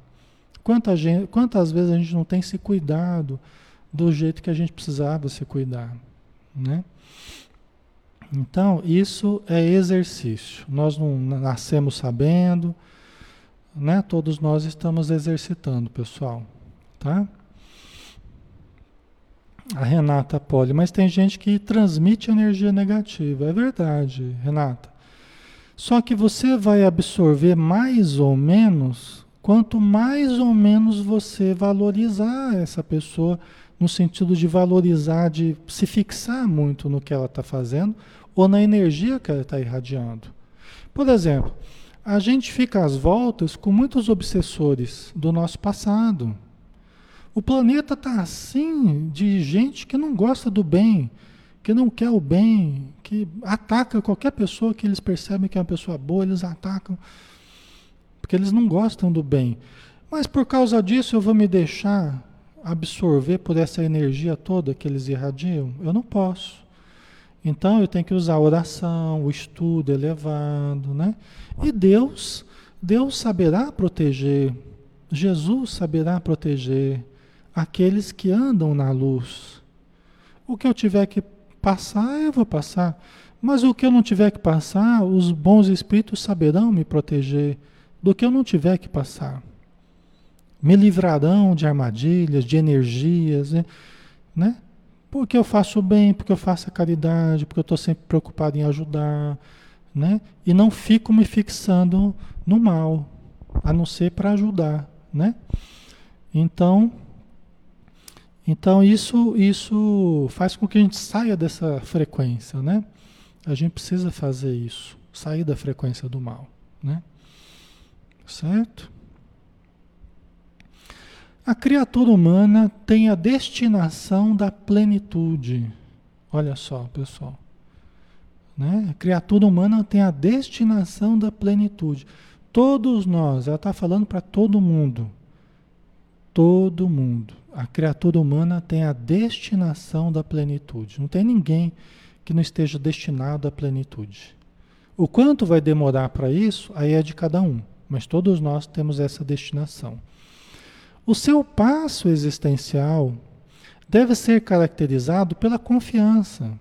Quantas, quantas vezes a gente não tem se cuidado do jeito que a gente precisava se cuidar? Né? Então, isso é exercício. Nós não nascemos sabendo, né? Todos nós estamos exercitando, pessoal, tá? A Renata pode, mas tem gente que transmite energia negativa. É verdade, Renata. Só que você vai absorver mais ou menos quanto mais ou menos você valorizar essa pessoa, no sentido de valorizar, de se fixar muito no que ela está fazendo, ou na energia que ela está irradiando. Por exemplo, a gente fica às voltas com muitos obsessores do nosso passado. O planeta está assim de gente que não gosta do bem, que não quer o bem, que ataca qualquer pessoa que eles percebem que é uma pessoa boa, eles atacam, porque eles não gostam do bem. Mas por causa disso eu vou me deixar absorver por essa energia toda que eles irradiam? Eu não posso. Então eu tenho que usar a oração, o estudo elevado, né? E Deus, Deus saberá proteger, Jesus saberá proteger aqueles que andam na luz. O que eu tiver que passar, eu vou passar. Mas o que eu não tiver que passar, os bons espíritos saberão me proteger do que eu não tiver que passar. Me livrarão de armadilhas, de energias, né? Porque eu faço bem, porque eu faço a caridade, porque eu estou sempre preocupado em ajudar, né? E não fico me fixando no mal, a não ser para ajudar, né? Então, então isso, isso faz com que a gente saia dessa frequência, né? A gente precisa fazer isso, sair da frequência do mal, né? Certo? A criatura humana tem a destinação da plenitude. Olha só, pessoal. Né? A criatura humana tem a destinação da plenitude. Todos nós, ela está falando para todo mundo. Todo mundo. A criatura humana tem a destinação da plenitude. Não tem ninguém que não esteja destinado à plenitude. O quanto vai demorar para isso, aí é de cada um. Mas todos nós temos essa destinação. O seu passo existencial deve ser caracterizado pela confiança.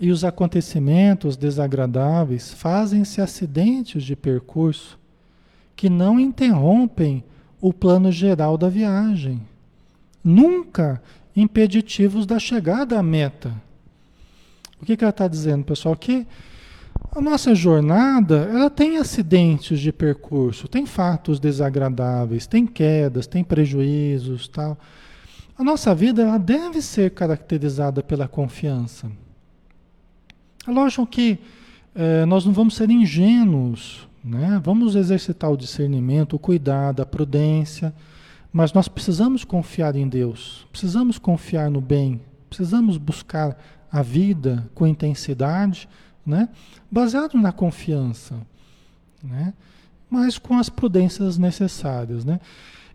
E os acontecimentos desagradáveis fazem-se acidentes de percurso que não interrompem o plano geral da viagem. Nunca impeditivos da chegada à meta. O que, que ela está dizendo, pessoal? Que a nossa jornada ela tem acidentes de percurso, tem fatos desagradáveis, tem quedas, tem prejuízos, tal. A nossa vida ela deve ser caracterizada pela confiança. É lógico que é, nós não vamos ser ingênuos, né? vamos exercitar o discernimento, o cuidado, a prudência, mas nós precisamos confiar em Deus, precisamos confiar no bem, precisamos buscar a vida com intensidade, né? baseado na confiança, né? mas com as prudências necessárias. Né?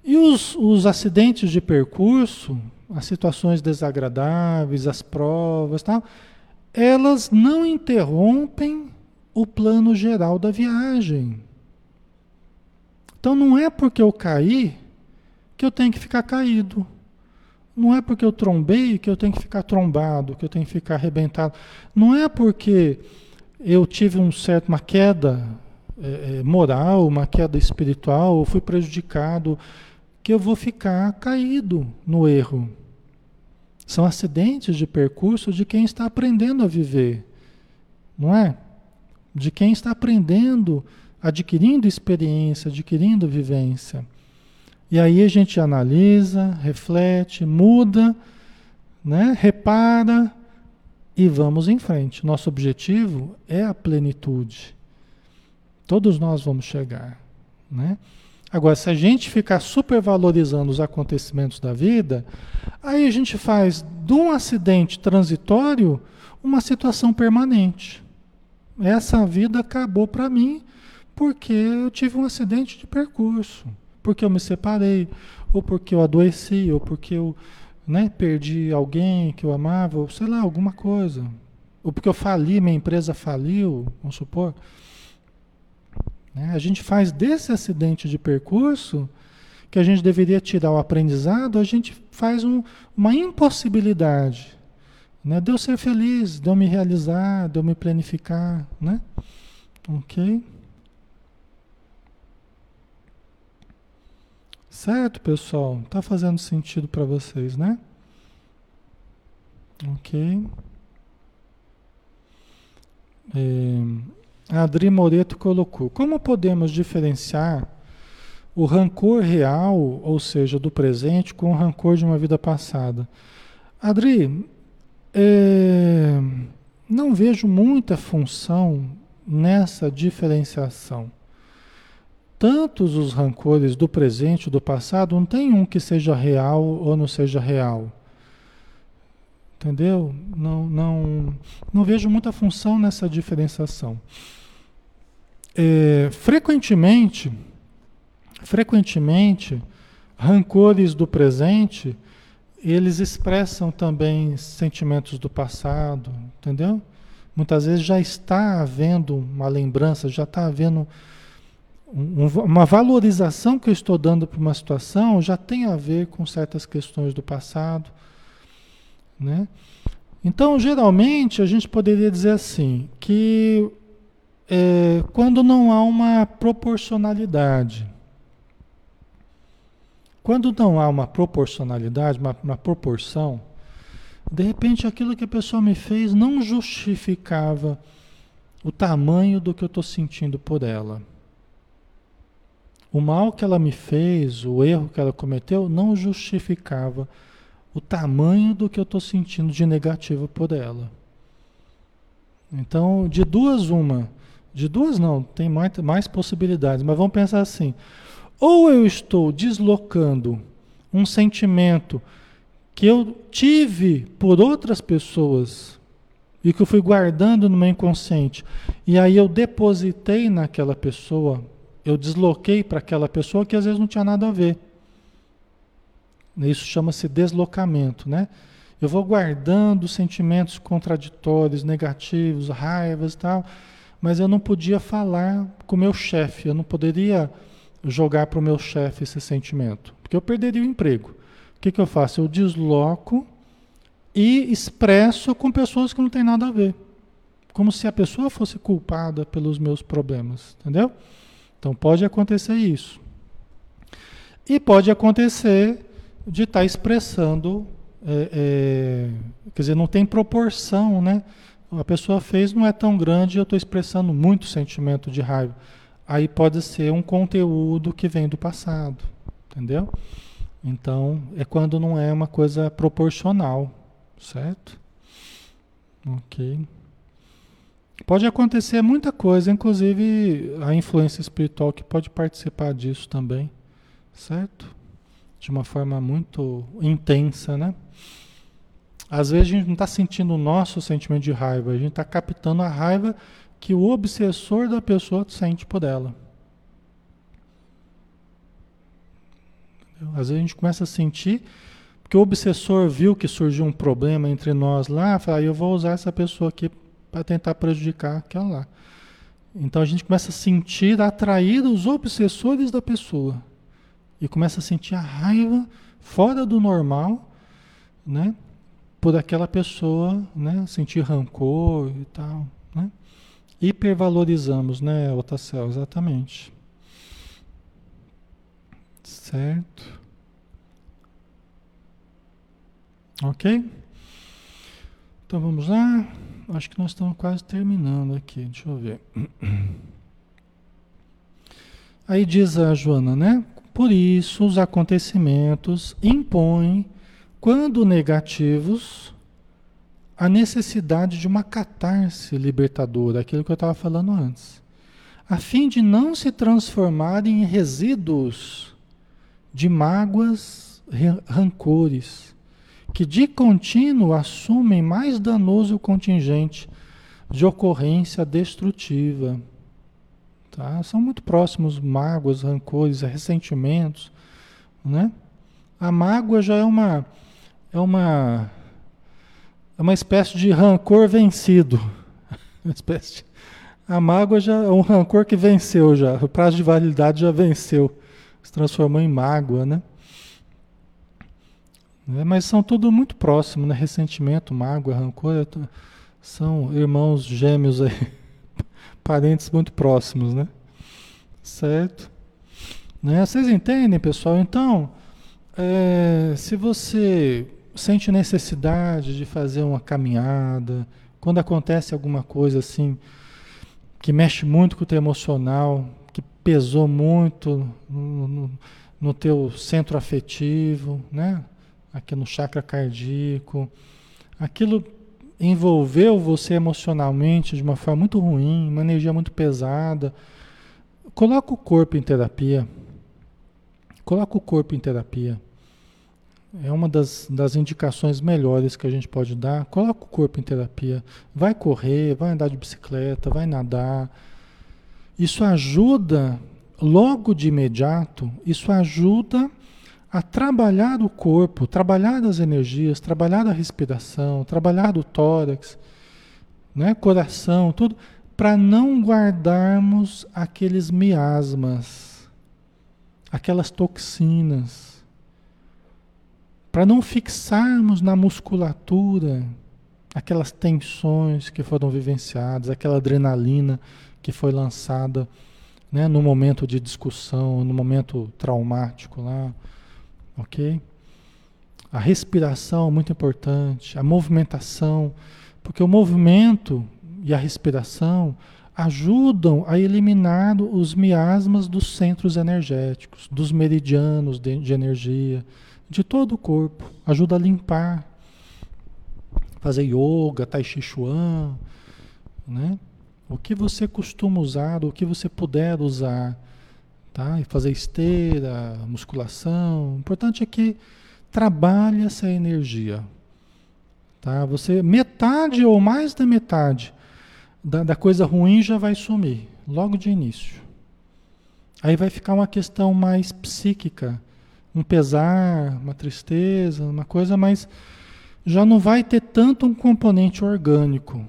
E os, os acidentes de percurso, as situações desagradáveis, as provas, tal, elas não interrompem o plano geral da viagem. Então não é porque eu caí que eu tenho que ficar caído. Não é porque eu trombei que eu tenho que ficar trombado, que eu tenho que ficar arrebentado. Não é porque eu tive um certo, uma queda é, moral, uma queda espiritual, ou fui prejudicado, que eu vou ficar caído no erro. São acidentes de percurso de quem está aprendendo a viver, não é? De quem está aprendendo, adquirindo experiência, adquirindo vivência. E aí a gente analisa, reflete, muda, né? repara e vamos em frente. Nosso objetivo é a plenitude. Todos nós vamos chegar, né? Agora, se a gente ficar supervalorizando os acontecimentos da vida, aí a gente faz de um acidente transitório uma situação permanente. Essa vida acabou para mim porque eu tive um acidente de percurso, porque eu me separei, ou porque eu adoeci, ou porque eu né, perdi alguém que eu amava, ou sei lá, alguma coisa. Ou porque eu fali, minha empresa faliu, vamos supor. Né? A gente faz desse acidente de percurso, que a gente deveria tirar o aprendizado, a gente faz um, uma impossibilidade. Né? Ser feliz, de eu me realizar, de eu me planificar. Né? Ok? Certo, pessoal? Tá fazendo sentido para vocês, né? Ok. É... Adri Moreto colocou: como podemos diferenciar o rancor real, ou seja, do presente, com o rancor de uma vida passada? Adri, é, não vejo muita função nessa diferenciação. Tantos os rancores do presente do passado, não tem um que seja real ou não seja real. Entendeu? Não, não, não vejo muita função nessa diferenciação. É, frequentemente, frequentemente, rancores do presente, eles expressam também sentimentos do passado, entendeu? Muitas vezes já está havendo uma lembrança, já está havendo um, uma valorização que eu estou dando para uma situação, já tem a ver com certas questões do passado, né? Então, geralmente, a gente poderia dizer assim, que é, quando não há uma proporcionalidade. Quando não há uma proporcionalidade, uma, uma proporção, de repente aquilo que a pessoa me fez não justificava o tamanho do que eu estou sentindo por ela. O mal que ela me fez, o erro que ela cometeu, não justificava o tamanho do que eu estou sentindo de negativo por ela. Então, de duas, uma de duas não, tem mais, mais possibilidades, mas vamos pensar assim: ou eu estou deslocando um sentimento que eu tive por outras pessoas e que eu fui guardando no meu inconsciente, e aí eu depositei naquela pessoa, eu desloquei para aquela pessoa que às vezes não tinha nada a ver. Isso chama-se deslocamento, né? Eu vou guardando sentimentos contraditórios, negativos, raivas e tal mas eu não podia falar com o meu chefe, eu não poderia jogar para o meu chefe esse sentimento, porque eu perderia o emprego. O que, que eu faço? Eu desloco e expresso com pessoas que não têm nada a ver. Como se a pessoa fosse culpada pelos meus problemas, entendeu? Então pode acontecer isso. E pode acontecer de estar tá expressando, é, é, quer dizer, não tem proporção, né? A pessoa fez, não é tão grande, eu estou expressando muito sentimento de raiva. Aí pode ser um conteúdo que vem do passado, entendeu? Então, é quando não é uma coisa proporcional, certo? Ok. Pode acontecer muita coisa, inclusive a influência espiritual que pode participar disso também, certo? De uma forma muito intensa, né? Às vezes a gente não está sentindo o nosso sentimento de raiva, a gente está captando a raiva que o obsessor da pessoa sente por ela. Às vezes a gente começa a sentir, porque o obsessor viu que surgiu um problema entre nós lá, fala, ah, eu vou usar essa pessoa aqui para tentar prejudicar aquela lá. Então a gente começa a sentir, atrair os obsessores da pessoa. E começa a sentir a raiva fora do normal, né? Por aquela pessoa, né? Sentir rancor e tal, né? Hipervalorizamos, né, Otacel? Exatamente. Certo. Ok? Então vamos lá. Acho que nós estamos quase terminando aqui. Deixa eu ver. Aí diz a Joana, né? Por isso os acontecimentos impõem, quando negativos, a necessidade de uma catarse libertadora, aquilo que eu estava falando antes, a fim de não se transformarem em resíduos de mágoas, rancores que de contínuo assumem mais danoso contingente de ocorrência destrutiva. Tá? São muito próximos mágoas, rancores, ressentimentos. Né? A mágoa já é uma, é uma, é uma espécie de rancor vencido. Uma espécie de, a mágoa já é um rancor que venceu já. O prazo de validade já venceu. Se transformou em mágoa, né? Né? Mas são tudo muito próximo, né? Ressentimento, mágoa, rancor, são irmãos gêmeos aí, parentes muito próximos, né? Certo? Né? Vocês entendem, pessoal? Então, é, se você sente necessidade de fazer uma caminhada, quando acontece alguma coisa assim que mexe muito com o teu emocional, que pesou muito no, no, no teu centro afetivo, né? Aqui no chakra cardíaco, aquilo envolveu você emocionalmente de uma forma muito ruim, uma energia muito pesada. Coloca o corpo em terapia. Coloca o corpo em terapia. É uma das, das indicações melhores que a gente pode dar. Coloca o corpo em terapia. Vai correr, vai andar de bicicleta, vai nadar. Isso ajuda, logo de imediato, isso ajuda a trabalhar o corpo, trabalhar as energias, trabalhar a respiração, trabalhar o tórax, né, coração, tudo, para não guardarmos aqueles miasmas, aquelas toxinas, para não fixarmos na musculatura aquelas tensões que foram vivenciadas, aquela adrenalina que foi lançada né, no momento de discussão, no momento traumático lá ok? A respiração é muito importante, a movimentação, porque o movimento e a respiração ajudam a eliminar os miasmas dos centros energéticos, dos meridianos de, de energia, de todo o corpo. Ajuda a limpar. Fazer yoga, tai chi chuan, né? O que você costuma usar, o que você puder usar tá? E fazer esteira, musculação. O importante é que trabalhe essa energia, tá? Você metade ou mais da metade da, da coisa ruim já vai sumir logo de início. Aí vai ficar uma questão mais psíquica, um pesar, uma tristeza, uma coisa mais já não vai ter tanto um componente orgânico,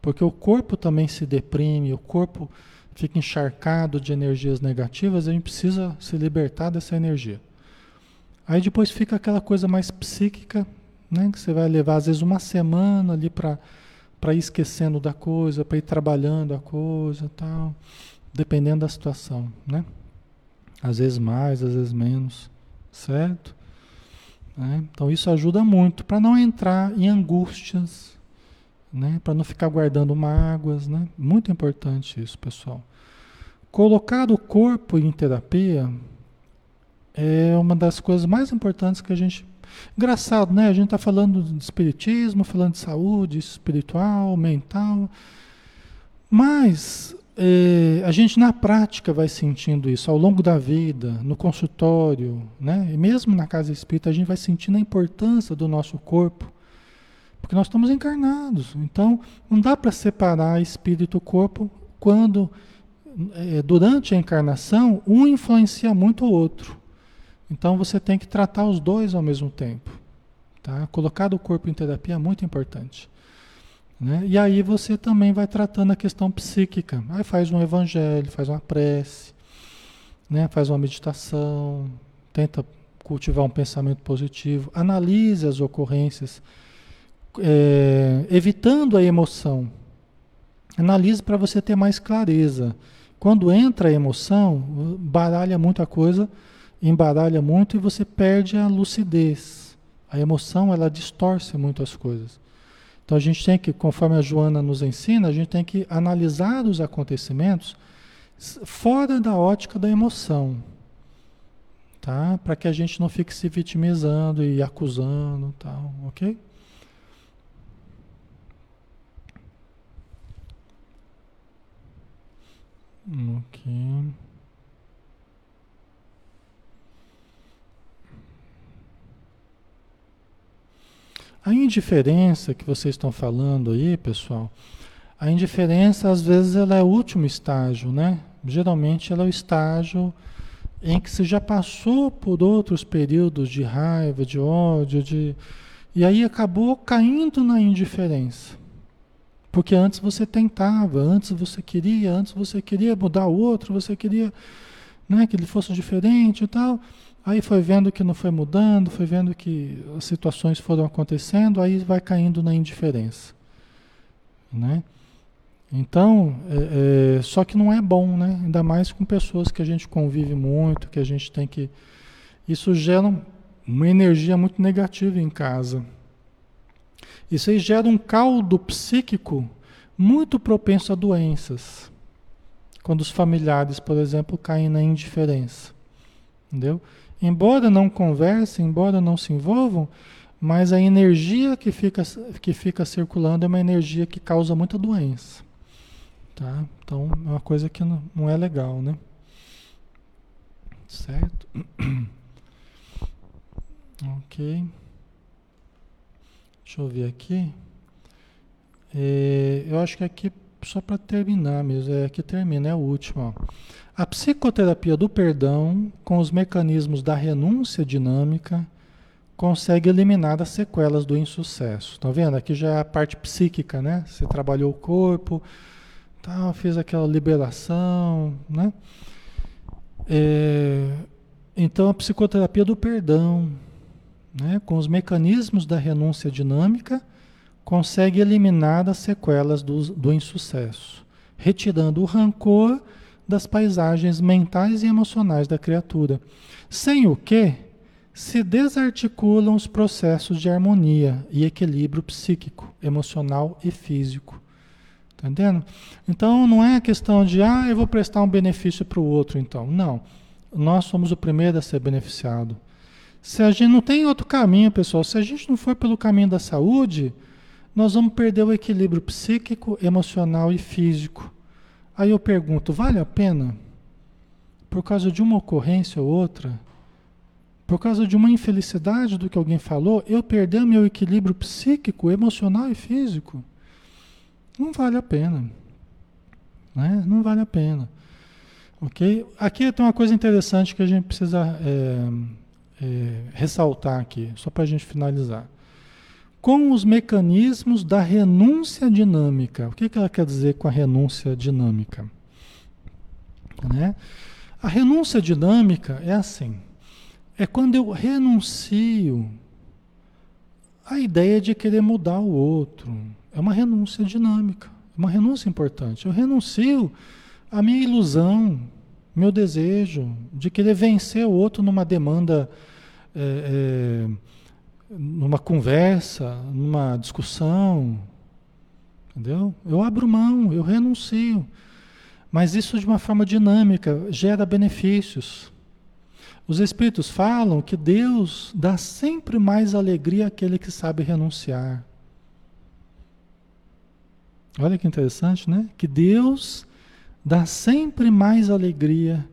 porque o corpo também se deprime, o corpo fica encharcado de energias negativas, a gente precisa se libertar dessa energia. Aí depois fica aquela coisa mais psíquica, né, que você vai levar às vezes uma semana ali para para ir esquecendo da coisa, para ir trabalhando a coisa, tal, dependendo da situação, né? Às vezes mais, às vezes menos, certo? Né? Então isso ajuda muito para não entrar em angústias, né? para não ficar guardando mágoas. Né? Muito importante isso, pessoal. Colocar o corpo em terapia é uma das coisas mais importantes que a gente. Engraçado, né? A gente está falando de espiritismo, falando de saúde espiritual, mental. Mas é, a gente na prática vai sentindo isso ao longo da vida, no consultório, né? E mesmo na casa espírita, a gente vai sentindo a importância do nosso corpo, porque nós estamos encarnados. Então, não dá para separar espírito e corpo quando, é, durante a encarnação, um influencia muito o outro. Então, você tem que tratar os dois ao mesmo tempo. Tá? Colocar o corpo em terapia é muito importante. Né? E aí você também vai tratando a questão psíquica. Aí faz um evangelho, faz uma prece, né? faz uma meditação, tenta cultivar um pensamento positivo, analise as ocorrências, é, evitando a emoção. Analise para você ter mais clareza. Quando entra a emoção, baralha muita coisa, embaralha muito e você perde a lucidez. A emoção ela distorce muito as coisas. Então a gente tem que, conforme a Joana nos ensina, a gente tem que analisar os acontecimentos fora da ótica da emoção, tá? Para que a gente não fique se vitimizando e acusando, tal, ok? Ok. A indiferença que vocês estão falando aí, pessoal, a indiferença às vezes ela é o último estágio, né? Geralmente ela é o estágio em que você já passou por outros períodos de raiva, de ódio, de e aí acabou caindo na indiferença. Porque antes você tentava, antes você queria, antes você queria mudar o outro, você queria né, que ele fosse diferente e tal. Aí foi vendo que não foi mudando, foi vendo que as situações foram acontecendo, aí vai caindo na indiferença. Né? Então, é, é, só que não é bom, né? Ainda mais com pessoas que a gente convive muito, que a gente tem que. Isso gera uma energia muito negativa em casa. Isso aí gera um caldo psíquico muito propenso a doenças. Quando os familiares, por exemplo, caem na indiferença. Entendeu? embora não conversem, embora não se envolvam, mas a energia que fica, que fica circulando é uma energia que causa muita doença. Tá? Então é uma coisa que não, não é legal, né? Certo? ok. Deixa eu ver aqui. É, eu acho que aqui, só para terminar mesmo, é aqui termina, é o último. A psicoterapia do perdão, com os mecanismos da renúncia dinâmica, consegue eliminar as sequelas do insucesso. Estão tá vendo? Aqui já é a parte psíquica, né? Você trabalhou o corpo, tal, fez aquela liberação, né? É, então, a psicoterapia do perdão, né? com os mecanismos da renúncia dinâmica, consegue eliminar as sequelas do, do insucesso, retirando o rancor das paisagens mentais e emocionais da criatura, sem o que se desarticulam os processos de harmonia e equilíbrio psíquico, emocional e físico. Tá entendendo? Então não é a questão de, ah, eu vou prestar um benefício para o outro, então. Não. Nós somos o primeiro a ser beneficiado. Se a gente não tem outro caminho, pessoal, se a gente não for pelo caminho da saúde, nós vamos perder o equilíbrio psíquico, emocional e físico. Aí eu pergunto, vale a pena? Por causa de uma ocorrência ou outra? Por causa de uma infelicidade do que alguém falou, eu perder meu equilíbrio psíquico, emocional e físico? Não vale a pena. Né? Não vale a pena. Ok? Aqui tem uma coisa interessante que a gente precisa é, é, ressaltar aqui, só para a gente finalizar com os mecanismos da renúncia dinâmica. O que, que ela quer dizer com a renúncia dinâmica? Né? A renúncia dinâmica é assim: é quando eu renuncio à ideia de querer mudar o outro. É uma renúncia dinâmica, uma renúncia importante. Eu renuncio à minha ilusão, meu desejo de querer vencer o outro numa demanda é, é, numa conversa, numa discussão, entendeu? Eu abro mão, eu renuncio. Mas isso de uma forma dinâmica gera benefícios. Os Espíritos falam que Deus dá sempre mais alegria àquele que sabe renunciar. Olha que interessante, né? Que Deus dá sempre mais alegria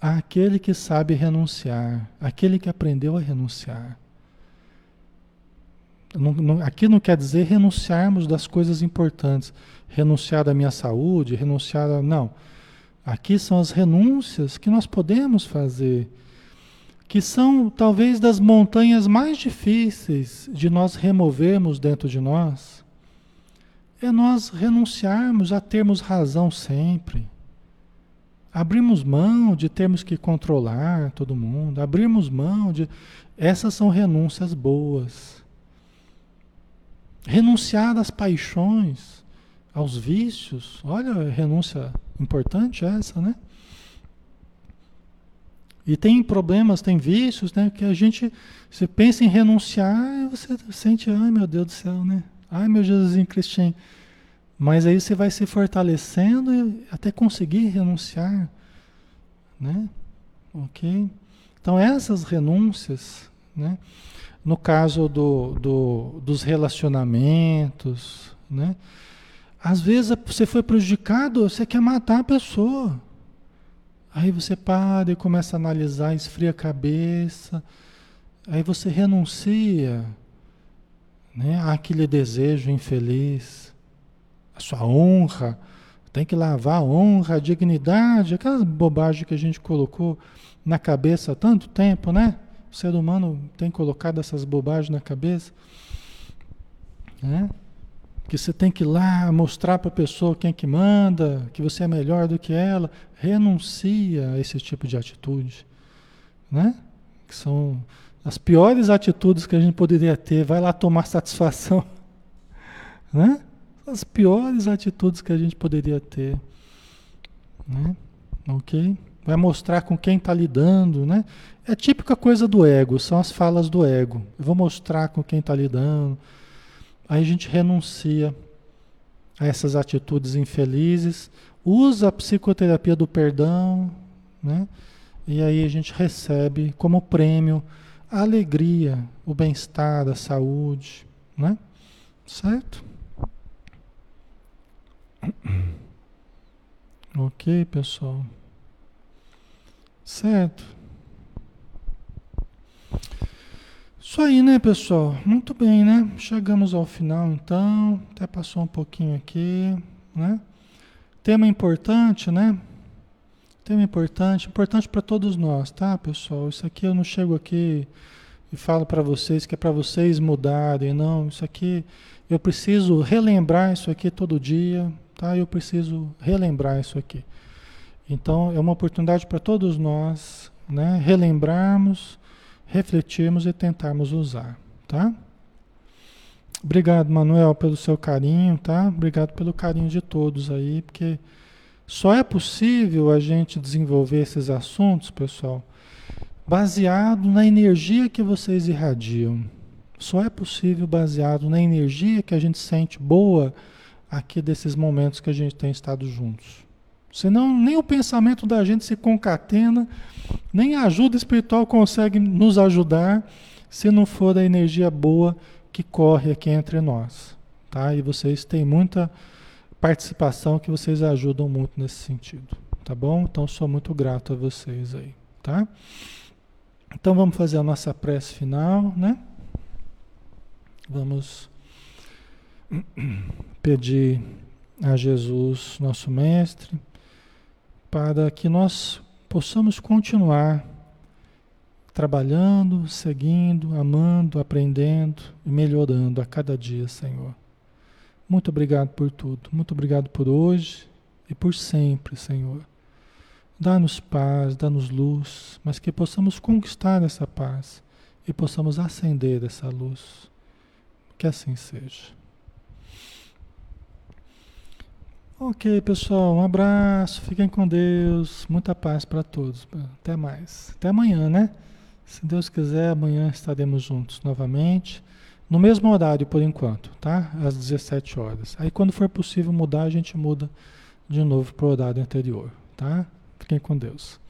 àquele que sabe renunciar, aquele que aprendeu a renunciar. Não, não, aqui não quer dizer renunciarmos das coisas importantes, renunciar da minha saúde, renunciar a. Não. Aqui são as renúncias que nós podemos fazer, que são talvez das montanhas mais difíceis de nós removermos dentro de nós é nós renunciarmos a termos razão sempre. Abrimos mão de termos que controlar todo mundo, abrimos mão de. Essas são renúncias boas. Renunciar às paixões, aos vícios. Olha renúncia importante essa, né? E tem problemas, tem vícios, né? Que a gente, você pensa em renunciar, você sente, ai meu Deus do céu, né? Ai meu Jesusinho Cristiano. Mas aí você vai se fortalecendo até conseguir renunciar, né? Ok? Então essas renúncias, né? No caso do, do, dos relacionamentos, né? Às vezes você foi prejudicado, você quer matar a pessoa. Aí você para e começa a analisar, esfria a cabeça. Aí você renuncia né, àquele desejo infeliz a sua honra, tem que lavar a honra, a dignidade, aquelas bobagens que a gente colocou na cabeça há tanto tempo, né? O ser humano tem colocado essas bobagens na cabeça, né? Que você tem que ir lá mostrar para a pessoa quem que manda, que você é melhor do que ela. Renuncia a esse tipo de atitude, né? Que são as piores atitudes que a gente poderia ter. Vai lá tomar satisfação, né? As piores atitudes que a gente poderia ter. Né? Ok? Vai mostrar com quem está lidando, né? É típica coisa do ego, são as falas do ego. Eu vou mostrar com quem está lidando. Aí a gente renuncia a essas atitudes infelizes, usa a psicoterapia do perdão, né? E aí a gente recebe como prêmio a alegria, o bem-estar, a saúde, né? Certo? Ok, pessoal. Certo. Isso aí, né, pessoal? Muito bem, né? Chegamos ao final, então. Até passou um pouquinho aqui, né? Tema importante, né? Tema importante, importante para todos nós, tá, pessoal? Isso aqui eu não chego aqui e falo para vocês que é para vocês mudarem, não. Isso aqui eu preciso relembrar isso aqui todo dia, tá? Eu preciso relembrar isso aqui. Então é uma oportunidade para todos nós, né? Relembrarmos, refletirmos e tentarmos usar, tá? Obrigado, Manuel, pelo seu carinho, tá? Obrigado pelo carinho de todos aí, porque só é possível a gente desenvolver esses assuntos, pessoal, baseado na energia que vocês irradiam. Só é possível baseado na energia que a gente sente boa aqui desses momentos que a gente tem estado juntos. Senão nem o pensamento da gente se concatena, nem a ajuda espiritual consegue nos ajudar se não for a energia boa que corre aqui entre nós. Tá? E vocês têm muita participação que vocês ajudam muito nesse sentido. Tá bom? Então sou muito grato a vocês aí. Tá? Então vamos fazer a nossa prece final, né? Vamos pedir a Jesus, nosso Mestre, para que nós possamos continuar trabalhando, seguindo, amando, aprendendo e melhorando a cada dia, Senhor. Muito obrigado por tudo, muito obrigado por hoje e por sempre, Senhor. Dá-nos paz, dá-nos luz, mas que possamos conquistar essa paz e possamos acender essa luz. Que assim seja. Ok, pessoal, um abraço, fiquem com Deus, muita paz para todos. Até mais. Até amanhã, né? Se Deus quiser, amanhã estaremos juntos novamente. No mesmo horário, por enquanto, tá? Às 17 horas. Aí, quando for possível mudar, a gente muda de novo para o horário anterior, tá? Fiquem com Deus.